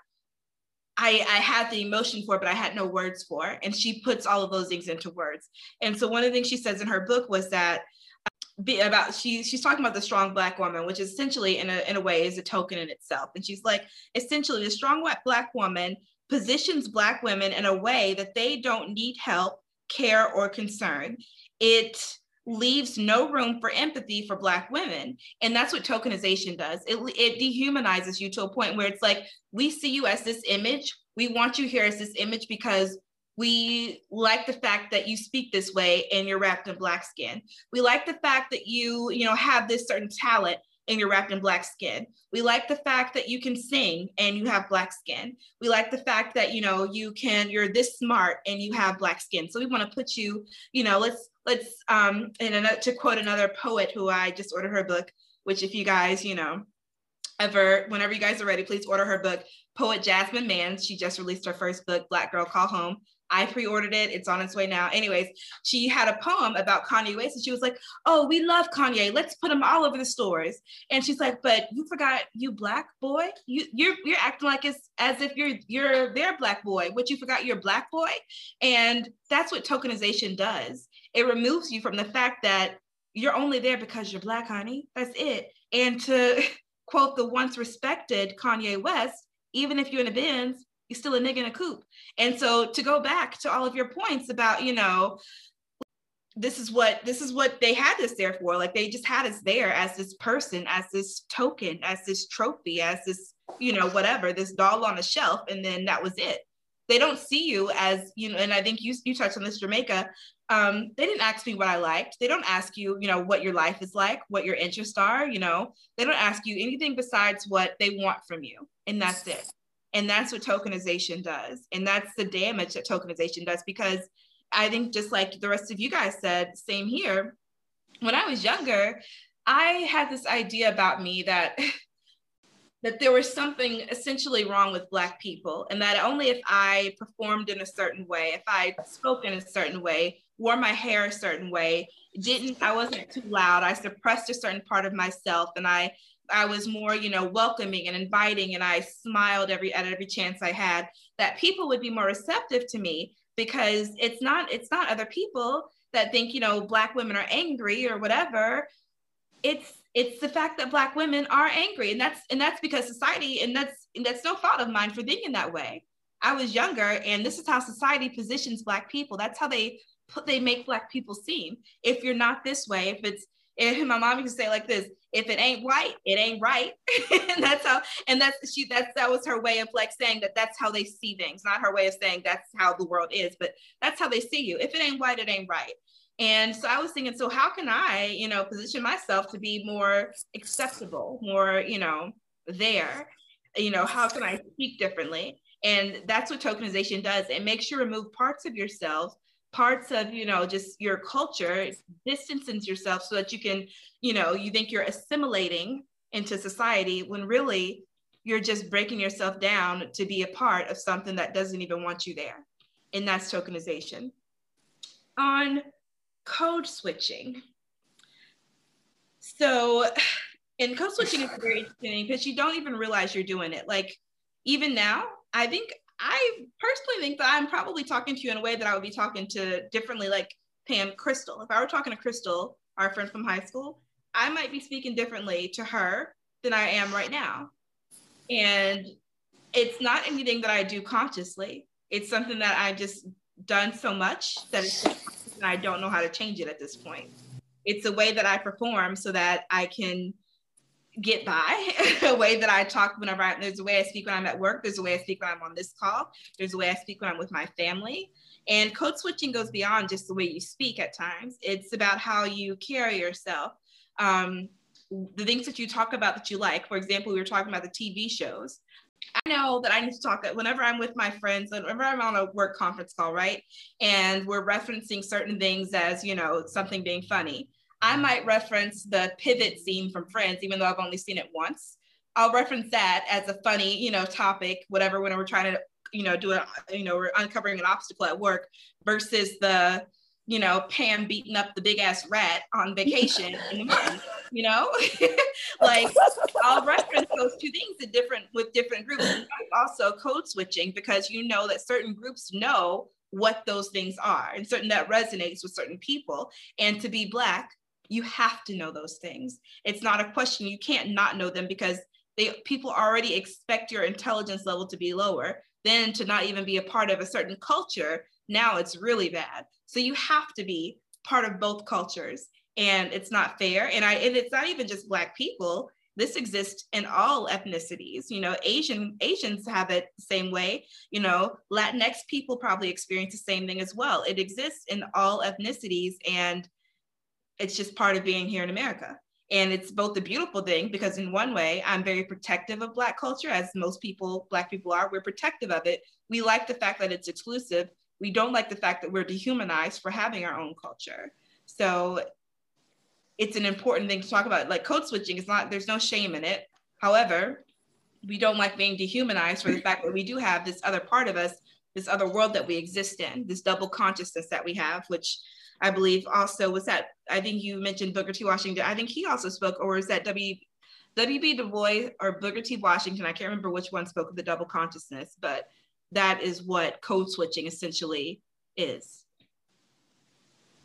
I, I had the emotion for, but I had no words for. And she puts all of those things into words. And so one of the things she says in her book was that uh, be about she she's talking about the strong black woman which is essentially in a, in a way is a token in itself and she's like essentially the strong black woman positions black women in a way that they don't need help care, or concern. It leaves no room for empathy for Black women. And that's what tokenization does. It, it dehumanizes you to a point where it's like, we see you as this image. We want you here as this image because we like the fact that you speak this way and you're wrapped in black skin. We like the fact that you, you know, have this certain talent and you're wrapped in black skin. We like the fact that you can sing and you have black skin. We like the fact that you know you can you're this smart and you have black skin. So we want to put you, you know, let's let's um in and to quote another poet who I just ordered her book, which if you guys, you know, ever whenever you guys are ready, please order her book. Poet Jasmine Mans. She just released her first book, Black Girl Call Home. I pre-ordered it. It's on its way now. Anyways, she had a poem about Kanye West, and she was like, "Oh, we love Kanye. Let's put him all over the stores." And she's like, "But you forgot you black boy. You you're you're acting like it's as if you're you're their black boy, but you forgot you're black boy." And that's what tokenization does. It removes you from the fact that you're only there because you're black, honey. That's it. And to quote the once respected Kanye West, even if you're in a Benz, you're still a nigga in a coop. And so to go back to all of your points about, you know, this is what this is what they had us there for. Like they just had us there as this person, as this token, as this trophy, as this, you know, whatever, this doll on a shelf, and then that was it. They don't see you as, you know, and I think you you touched on this, Jermaca. Um, they didn't ask me what I liked. They don't ask you, you know, what your life is like, what your interests are, you know. They don't ask you anything besides what they want from you. And that's it. And that's what tokenization does. And that's the damage that tokenization does because I think just like the rest of you guys said, same here. When I was younger, I had this idea about me that that there was something essentially wrong with black people and that only if I performed in a certain way, if I spoke in a certain way, wore my hair a certain way, didn't I wasn't too loud, I suppressed a certain part of myself and I I was more, you know, welcoming and inviting, and I smiled every at every chance I had. That people would be more receptive to me because it's not it's not other people that think you know black women are angry or whatever. It's it's the fact that black women are angry, and that's and that's because society, and that's and that's no fault of mine for thinking that way. I was younger, and this is how society positions black people. That's how they put they make black people seem. If you're not this way, if it's and my mom used to say like this if it ain't white it ain't right. And that's how and that's she that's that was her way of like saying that that's how they see things not her way of saying that's how the world is but that's how they see you. If it ain't white it ain't right. And so i was thinking so how can i you know position myself to be more acceptable more you know there? You know how can i speak differently? And that's what tokenization does. It makes you remove parts of yourself parts of you know just your culture distances yourself so that you can you know you think you're assimilating into society when really you're just breaking yourself down to be a part of something that doesn't even want you there and that's tokenization. On code switching. So and code switching is very interesting because you don't even realize you're doing it. Like even now i think I personally think that I'm probably talking to you in a way that I would be talking to differently, like Pam Crystal. If I were talking to Crystal, our friend from high school, I might be speaking differently to her than I am right now. And it's not anything that I do consciously. It's something that I've just done so much that it's I don't know how to change it at this point. It's a way that I perform so that I can get by a way that I talk whenever I, there's a way I speak when I'm at work. There's a way I speak when I'm on this call. There's a way I speak when I'm with my family. And code switching goes beyond just the way you speak at times. It's about how you carry yourself. Um, the things that you talk about that you like. For example, we were talking about the TV shows. I know that I need to talk whenever I'm with my friends, whenever I'm on a work conference call, right? And we're referencing certain things as, you know, something being funny. I might reference the pivot scene from Friends, even though I've only seen it once. I'll reference that as a funny, you know, topic, whatever, when we're trying to, you know, do it, you know, we're uncovering an obstacle at work versus the, you know, Pam beating up the big ass rat on vacation in the mountains, you know? like I'll reference those two things in different with different groups. Also code switching because you know that certain groups know what those things are and certain that resonates with certain people. And to be black, you have to know those things. It's not a question. You can't not know them because they people already expect your intelligence level to be lower. Then to not even be a part of a certain culture, now it's really bad. So you have to be part of both cultures. And it's not fair. And I and it's not even just black people. This exists in all ethnicities. You know, Asian Asians have it same way. You know, Latinx people probably experience the same thing as well. It exists in all ethnicities. And it's just part of being here in America. And it's both a beautiful thing because, in one way, I'm very protective of Black culture, as most people, Black people are. We're protective of it. We like the fact that it's exclusive. We don't like the fact that we're dehumanized for having our own culture. So it's an important thing to talk about. Like code switching is not, there's no shame in it. However, we don't like being dehumanized for the fact that we do have this other part of us, this other world that we exist in, this double consciousness that we have, which I believe also was that I think you mentioned Booker T. Washington. I think he also spoke, or is that W. W.B. Du Bois or Booker T. Washington? I can't remember which one spoke of the double consciousness, but that is what code switching essentially is.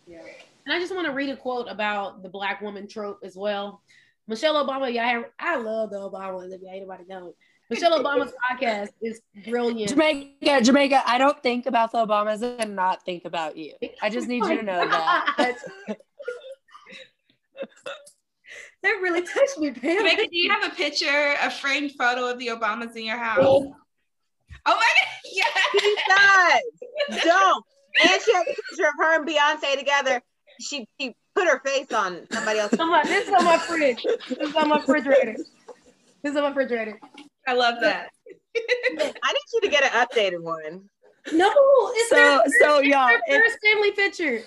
Yeah. And I just want to read a quote about the black woman trope as well. Michelle Obama, yeah, I love the Obamas if anybody knows. Michelle Obama's podcast is brilliant. Jermaca, Jermaca, I don't think about the Obamas and not think about you. I just need you to know oh that. that really touched me, Pam. Jermaca, do you have a picture, a framed photo of the Obamas in your house? Oh, oh my God, yes! She does. Don't. And she has a picture of her and Beyonce together. She, she put her face on somebody else. Come on, this is on my fridge. This is on my refrigerator. This is on my refrigerator. I love that. I need you to get an updated one. No, it's so their, so y'all. First family picture.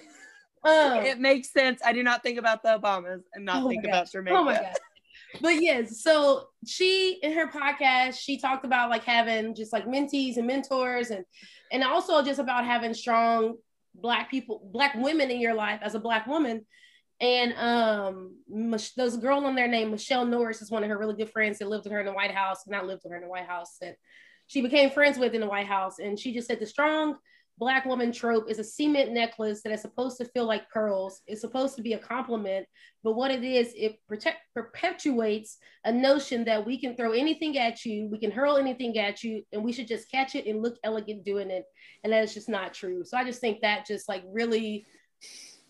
Um, it makes sense. I do not think about the Obamas and not oh think about Jermaca. Oh my god. But yes, so she in her podcast, she talked about like having just like mentees and mentors and and also just about having strong black people, black women in your life as a black woman and um, there's a girl on there named Michelle Norris is one of her really good friends that lived with her in the White House, and not lived with her in the White House, that she became friends with in the White House. And she just said the strong black woman trope is a cement necklace that is supposed to feel like pearls. It's supposed to be a compliment, but what it is, it protect, perpetuates a notion that we can throw anything at you, we can hurl anything at you, and we should just catch it and look elegant doing it. And that is just not true. So I just think that just like really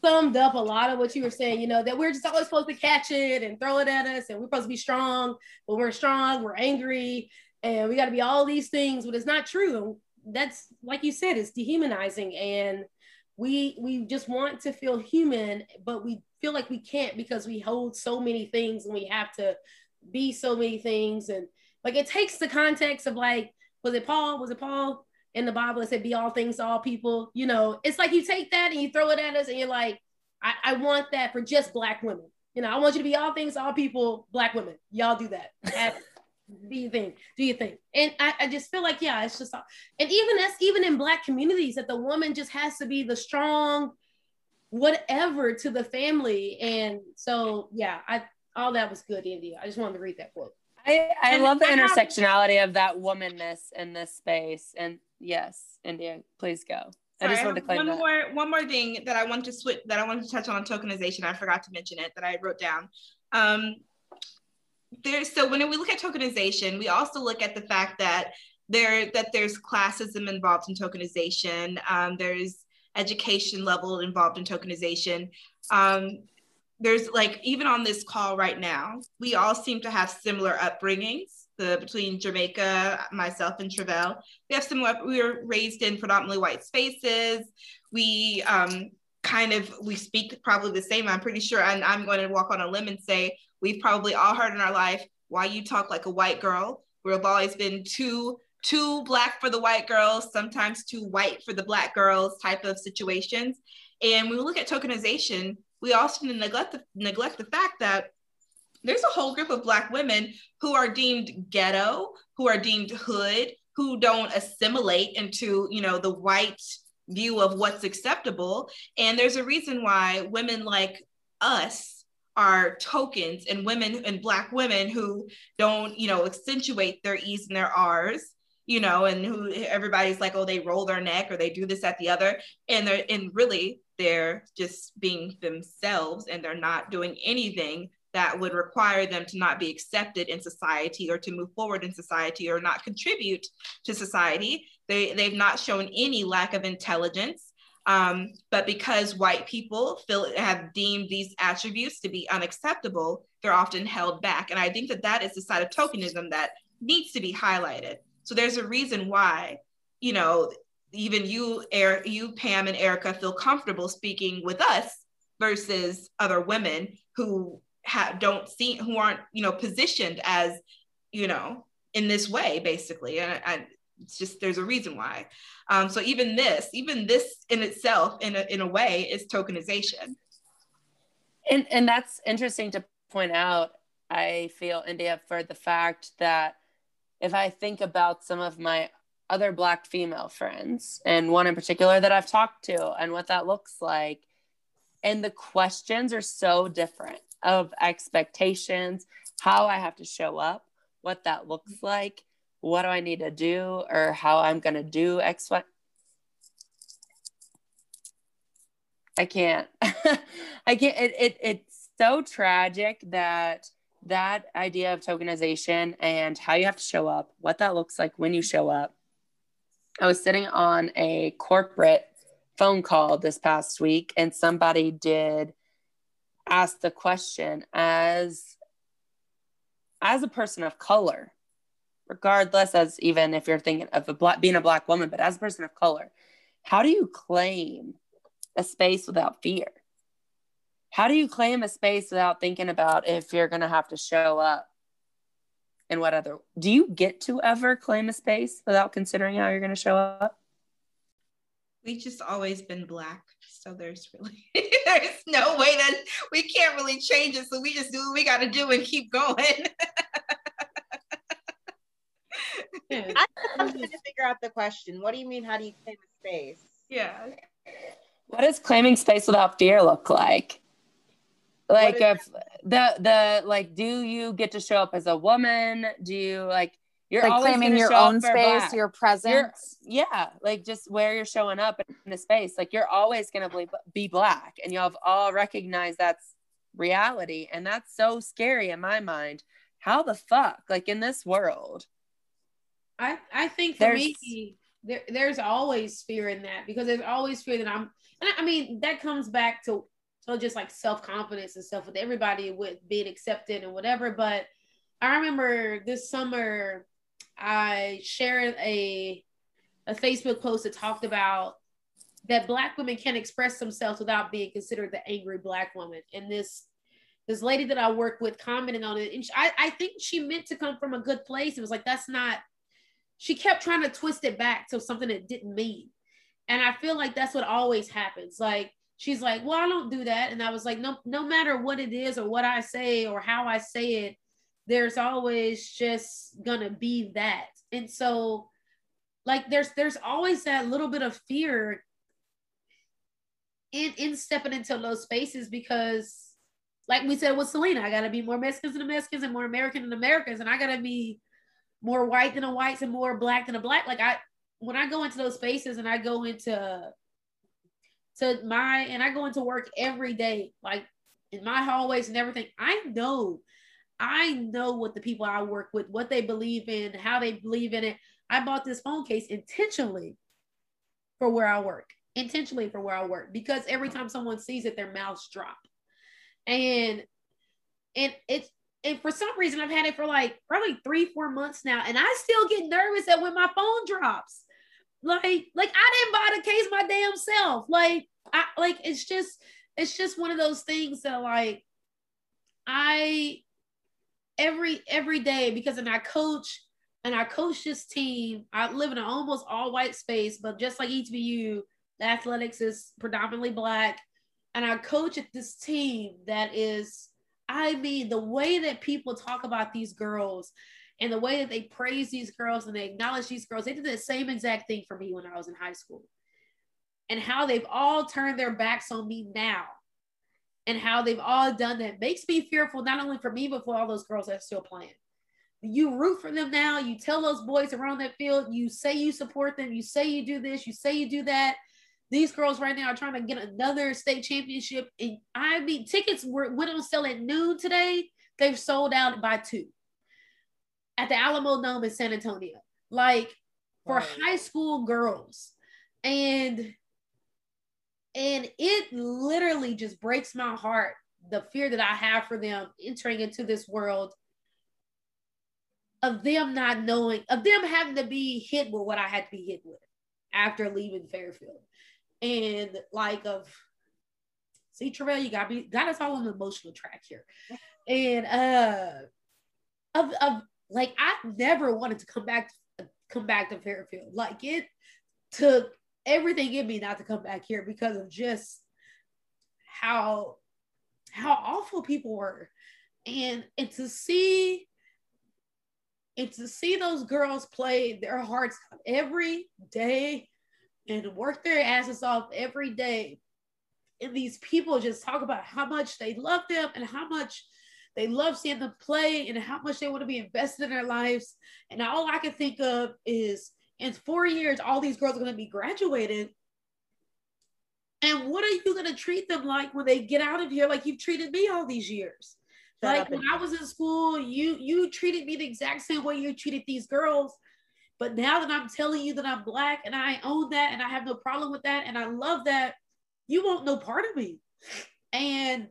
summed up a lot of what you were saying, you know, that we're just always supposed to catch it and throw it at us and we're supposed to be strong, but we're strong, we're angry, and we got to be all these things, but it's not true. That's like you said, it's dehumanizing and we we just want to feel human, but we feel like we can't because we hold so many things and we have to be so many things and like it takes the context of like was it Paul? Was it Paul? In the Bible it said, be all things to all people. You know, it's like you take that and you throw it at us and you're like, I, I want that for just black women. You know, I want you to be all things to all people, black women. Y'all do that. do you think? Do you think? And I, I just feel like, yeah, it's just, and even that's even in black communities that the woman just has to be the strong whatever to the family. And so, yeah, I, all that was good, India. I just wanted to read that quote. I, I love the intersectionality of that womanness in this space. And yes, India, please go. I just wanted to claim one that. more one more thing that I want to switch that I wanted to touch on tokenization. I forgot to mention it that I wrote down. Um, there's so when we look at tokenization, we also look at the fact that there that there's classism involved in tokenization. Um, there's education level involved in tokenization. Um, there's like even on this call right now, we all seem to have similar upbringings. The between Jermaca, myself, and Travelle, we have some We were raised in predominantly white spaces. We um, kind of we speak probably the same. I'm pretty sure, and I'm going to walk on a limb and say we've probably all heard in our life why you talk like a white girl. We've always been too too black for the white girls, sometimes too white for the black girls type of situations. And when we look at tokenization, we also neglect the, neglect the fact that there's a whole group of Black women who are deemed ghetto, who are deemed hood, who don't assimilate into, you know, the white view of what's acceptable. And there's a reason why women like us are tokens and women and Black women who don't, you know, accentuate their E's and their R's you know, and who everybody's like, oh, they roll their neck or they do this at the other. And they're and really they're just being themselves and they're not doing anything that would require them to not be accepted in society or to move forward in society or not contribute to society. They, they've not shown any lack of intelligence. Um, but because white people feel have deemed these attributes to be unacceptable, they're often held back. And I think that that is the side of tokenism that needs to be highlighted. So there's a reason why, you know, even you, Eric, you, Pam, and Erica feel comfortable speaking with us versus other women who ha- don't see who aren't you know positioned as you know in this way basically. And, and it's just there's a reason why. Um, so even this even this in itself in a, in a way is tokenization. And and that's interesting to point out i feel india for the fact that if i think about some of my other black female friends and one in particular that i've talked to and what that looks like and the questions are so different of expectations how i have to show up what that looks like what do I need to do or how I'm going to do X, Y. I can't. I can't. It, it, it's so tragic that that idea of tokenization and how you have to show up, what that looks like when you show up. I was sitting on a corporate phone call this past week, and somebody did ask the question as as a person of color regardless as even if you're thinking of a black being a black woman but as a person of color how do you claim a space without fear? How do you claim a space without thinking about if you're going to have to show up and what other do you get to ever claim a space without considering how you're going to show up? We've just always been black so there's really there's no way that we can't really change it so we just do what we got to do and keep going I'm trying to figure out the question. What do you mean? How do you claim a space? Yeah. What does claiming space without fear look like? Like if the the like, do you get to show up as a woman? Do you like you're like claiming your own space, black. your presence? You're, yeah, like just where you're showing up in a space. Like you're always gonna be, be black, and you'll have all recognized that's reality, and that's so scary in my mind. How the fuck, like in this world? I I think for there's, me, there, there's always fear in that because there's always fear that I'm. And I mean that comes back to so just like self confidence and stuff with everybody with being accepted and whatever. But I remember this summer I shared a a Facebook post that talked about that black women can't express themselves without being considered the angry black woman. And this this lady that I work with commented on it, and she, I, I think she meant to come from a good place. It was like that's not she kept trying to twist it back to something it didn't mean. And I feel like that's what always happens. Like she's like, "Well, I don't do that." And I was like, "No no matter what it is or what I say or how I say it, there's always just to be that." And so like there's there's always that little bit of fear in in stepping into those spaces because like we said with Selena, I gotta be more Mexicans than Mexicans and more American than Americans, and I gotta be more white than a whites and more black than a black. Like I when I go into those spaces and I go into to my and I go into work every day, like in my hallways and everything, I know, I know what the people I work with, what they believe in, how they believe in it. I bought this phone case intentionally for where I work, intentionally for where I work, because every time someone sees it, their mouths drop. And and it's and for some reason I've had it for like probably three, four months now, and I still get nervous that when my phone drops. Like, like I didn't buy the case my damn self. Like, I like it's just it's just one of those things that like I every every day because in I coach and I coach this team. I live in an almost all white space, but just like HBU, the athletics is predominantly black. And I coach at this team that is I mean, the way that people talk about these girls and the way that they praise these girls and they acknowledge these girls, they did the same exact thing for me when I was in high school. And how they've all turned their backs on me now and how they've all done that makes me fearful, not only for me, but for all those girls that are still playing. You root for them now. You tell those boys around that field, you say you support them, you say you do this, you say you do that. These girls right now are trying to get another state championship. And I mean, tickets were went on sale at noon today. They've sold out by two at the Alamodome in San Antonio. Like for right. high school girls. And and it literally just breaks my heart the fear that I have for them entering into this world of them not knowing, of them having to be hit with what I had to be hit with after leaving Fairfield and like of see Travelle, you got me got us all on the emotional track here. and uh, of, of like I never wanted to come back come back to Fairfield. Like it took everything in me not to come back here because of just how how awful people were. And and to see and to see those girls play their hearts every day and work their asses off every day. And these people just talk about how much they love them and how much they love seeing them play and how much they want to be invested in their lives. And all i can think of is in four years all these girls are going to be graduated and what are you going to treat them like when they get out of here like you've treated me all these years Shut like when I was in school, you you treated me the exact same way you treated these girls. But now that I'm telling you that I'm black and I own that and I have no problem with that and I love that, you won't know part of me. And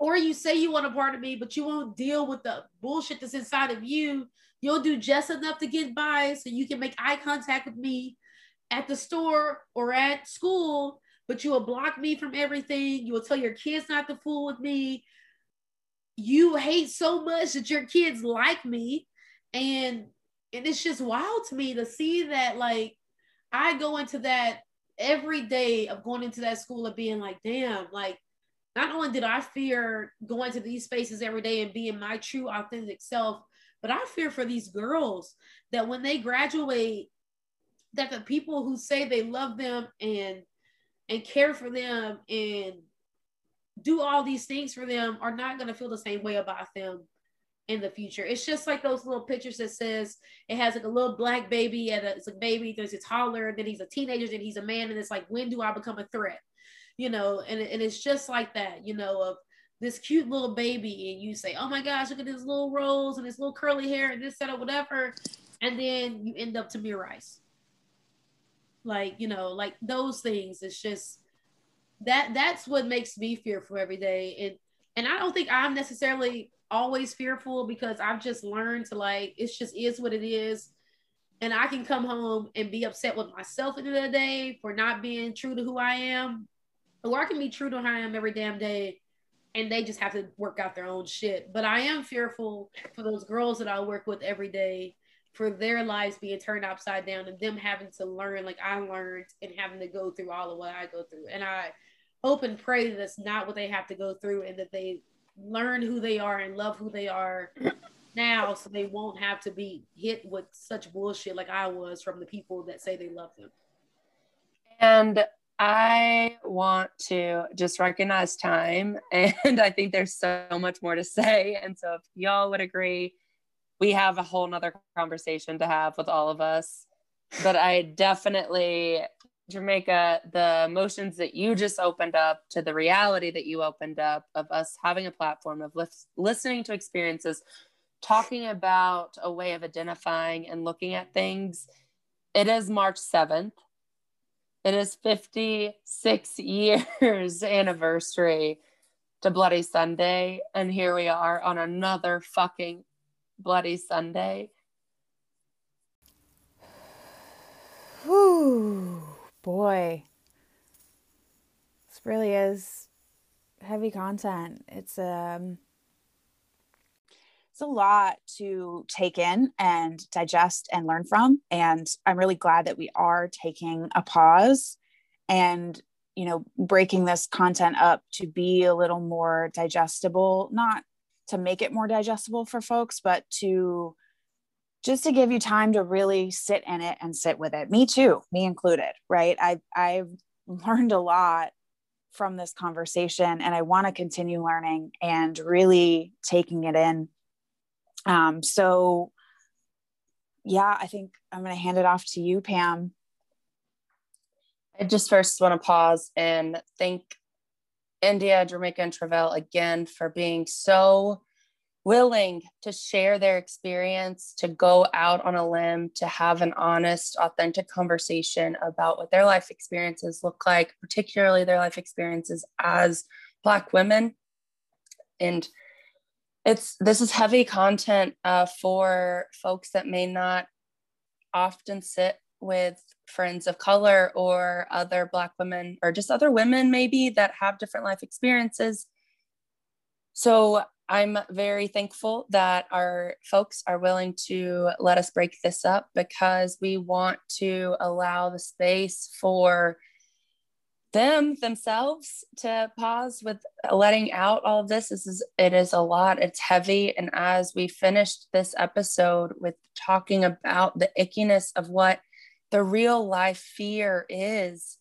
or you say you want a part of me, but you won't deal with the bullshit that's inside of you. You'll do just enough to get by so you can make eye contact with me at the store or at school, but you will block me from everything. You will tell your kids not to fool with me you hate so much that your kids like me and and it's just wild to me to see that like i go into that every day of going into that school of being like damn like not only did i fear going to these spaces every day and being my true authentic self but i fear for these girls that when they graduate that the people who say they love them and and care for them and do all these things for them are not going to feel the same way about them in the future. It's just like those little pictures that says it has like a little black baby and it's a baby, there's a toddler, then he's a teenager, then he's a man, and it's like, when do I become a threat? You know, and, and it's just like that, you know, of this cute little baby, and you say, Oh my gosh, look at this little rose and this little curly hair and this, set or whatever. And then you end up to Tamir Rice. Like, you know, like those things, it's just that that's what makes me fearful every day and and i don't think i'm necessarily always fearful because i've just learned to like it's just is what it is and i can come home and be upset with myself at the end of the day for not being true to who i am or i can be true to who i am every damn day and they just have to work out their own shit but i am fearful for those girls that i work with every day for their lives being turned upside down and them having to learn like i learned and having to go through all of what i go through and i hope and pray that that's not what they have to go through and that they learn who they are and love who they are now so they won't have to be hit with such bullshit like I was from the people that say they love them. And I want to just recognize time. And I think there's so much more to say. And so if y'all would agree, we have a whole nother conversation to have with all of us. But I definitely Jermaca, the emotions that you just opened up to the reality that you opened up of us having a platform of listening to experiences, talking about a way of identifying and looking at things. It is March 7th. It is 56 years anniversary to Bloody Sunday. And here we are on another fucking Bloody Sunday. Whew boy, this really is heavy content. It's um it's a lot to take in and digest and learn from and I'm really glad that we are taking a pause and you know breaking this content up to be a little more digestible, not to make it more digestible for folks, but to just to give you time to really sit in it and sit with it. Me too, me included, right? I I've learned a lot from this conversation and I want to continue learning and really taking it in. Um, so yeah, I think I'm going to hand it off to you, Pam. I just first want to pause and thank India, Jermaca, and Travelle again for being so willing to share their experience, to go out on a limb, to have an honest, authentic conversation about what their life experiences look like, particularly their life experiences as Black women. And it's this is heavy content uh, for folks that may not often sit with friends of color or other Black women or just other women maybe that have different life experiences. So I'm very thankful that our folks are willing to let us break this up because we want to allow the space for them themselves to pause with letting out all of this. This is it is a lot. It's heavy. And as we finished this episode with talking about the ickiness of what the real life fear is,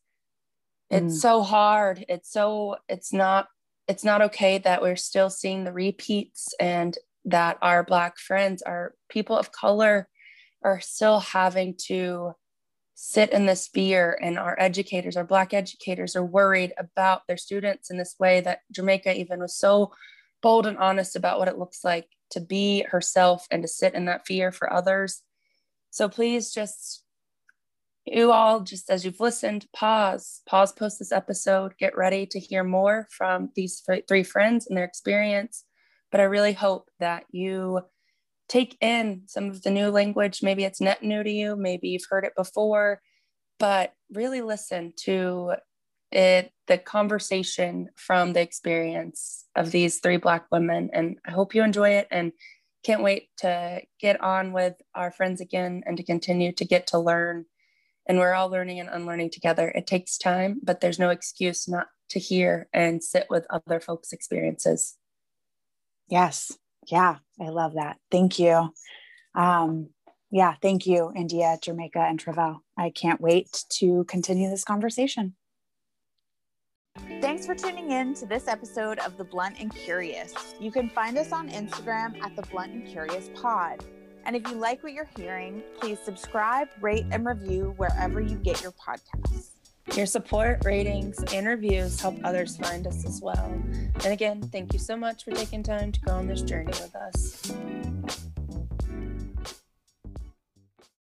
it's mm. so hard. It's so it's not it's not okay that we're still seeing the repeats and that our black friends, our people of color are still having to sit in this fear and our educators our black educators are worried about their students in this way that jermaca even was so bold and honest about what it looks like to be herself and to sit in that fear for others. So please just you all just as you've listened pause pause post this episode get ready to hear more from these three friends and their experience. But i really hope that you take in some of the new language. Maybe it's net new to you, maybe you've heard it before, but really listen to it, the conversation from the experience of these three Black women. And I hope you enjoy it and can't wait to get on with our friends again and to continue to get to learn. And we're all learning and unlearning together. It takes time, but there's no excuse not to hear and sit with other folks' experiences. Yes, yeah, I love that. Thank you. Um, yeah, thank you, India, Jermaca, and Travelle. I can't wait to continue this conversation. Thanks for tuning in to this episode of The Blunt and Curious. You can find us on Instagram at The Blunt and Curious Pod. And if you like what you're hearing, please subscribe, rate, and review wherever you get your podcasts. Your support, ratings, and reviews help others find us as well. And again, thank you so much for taking time to go on this journey with us.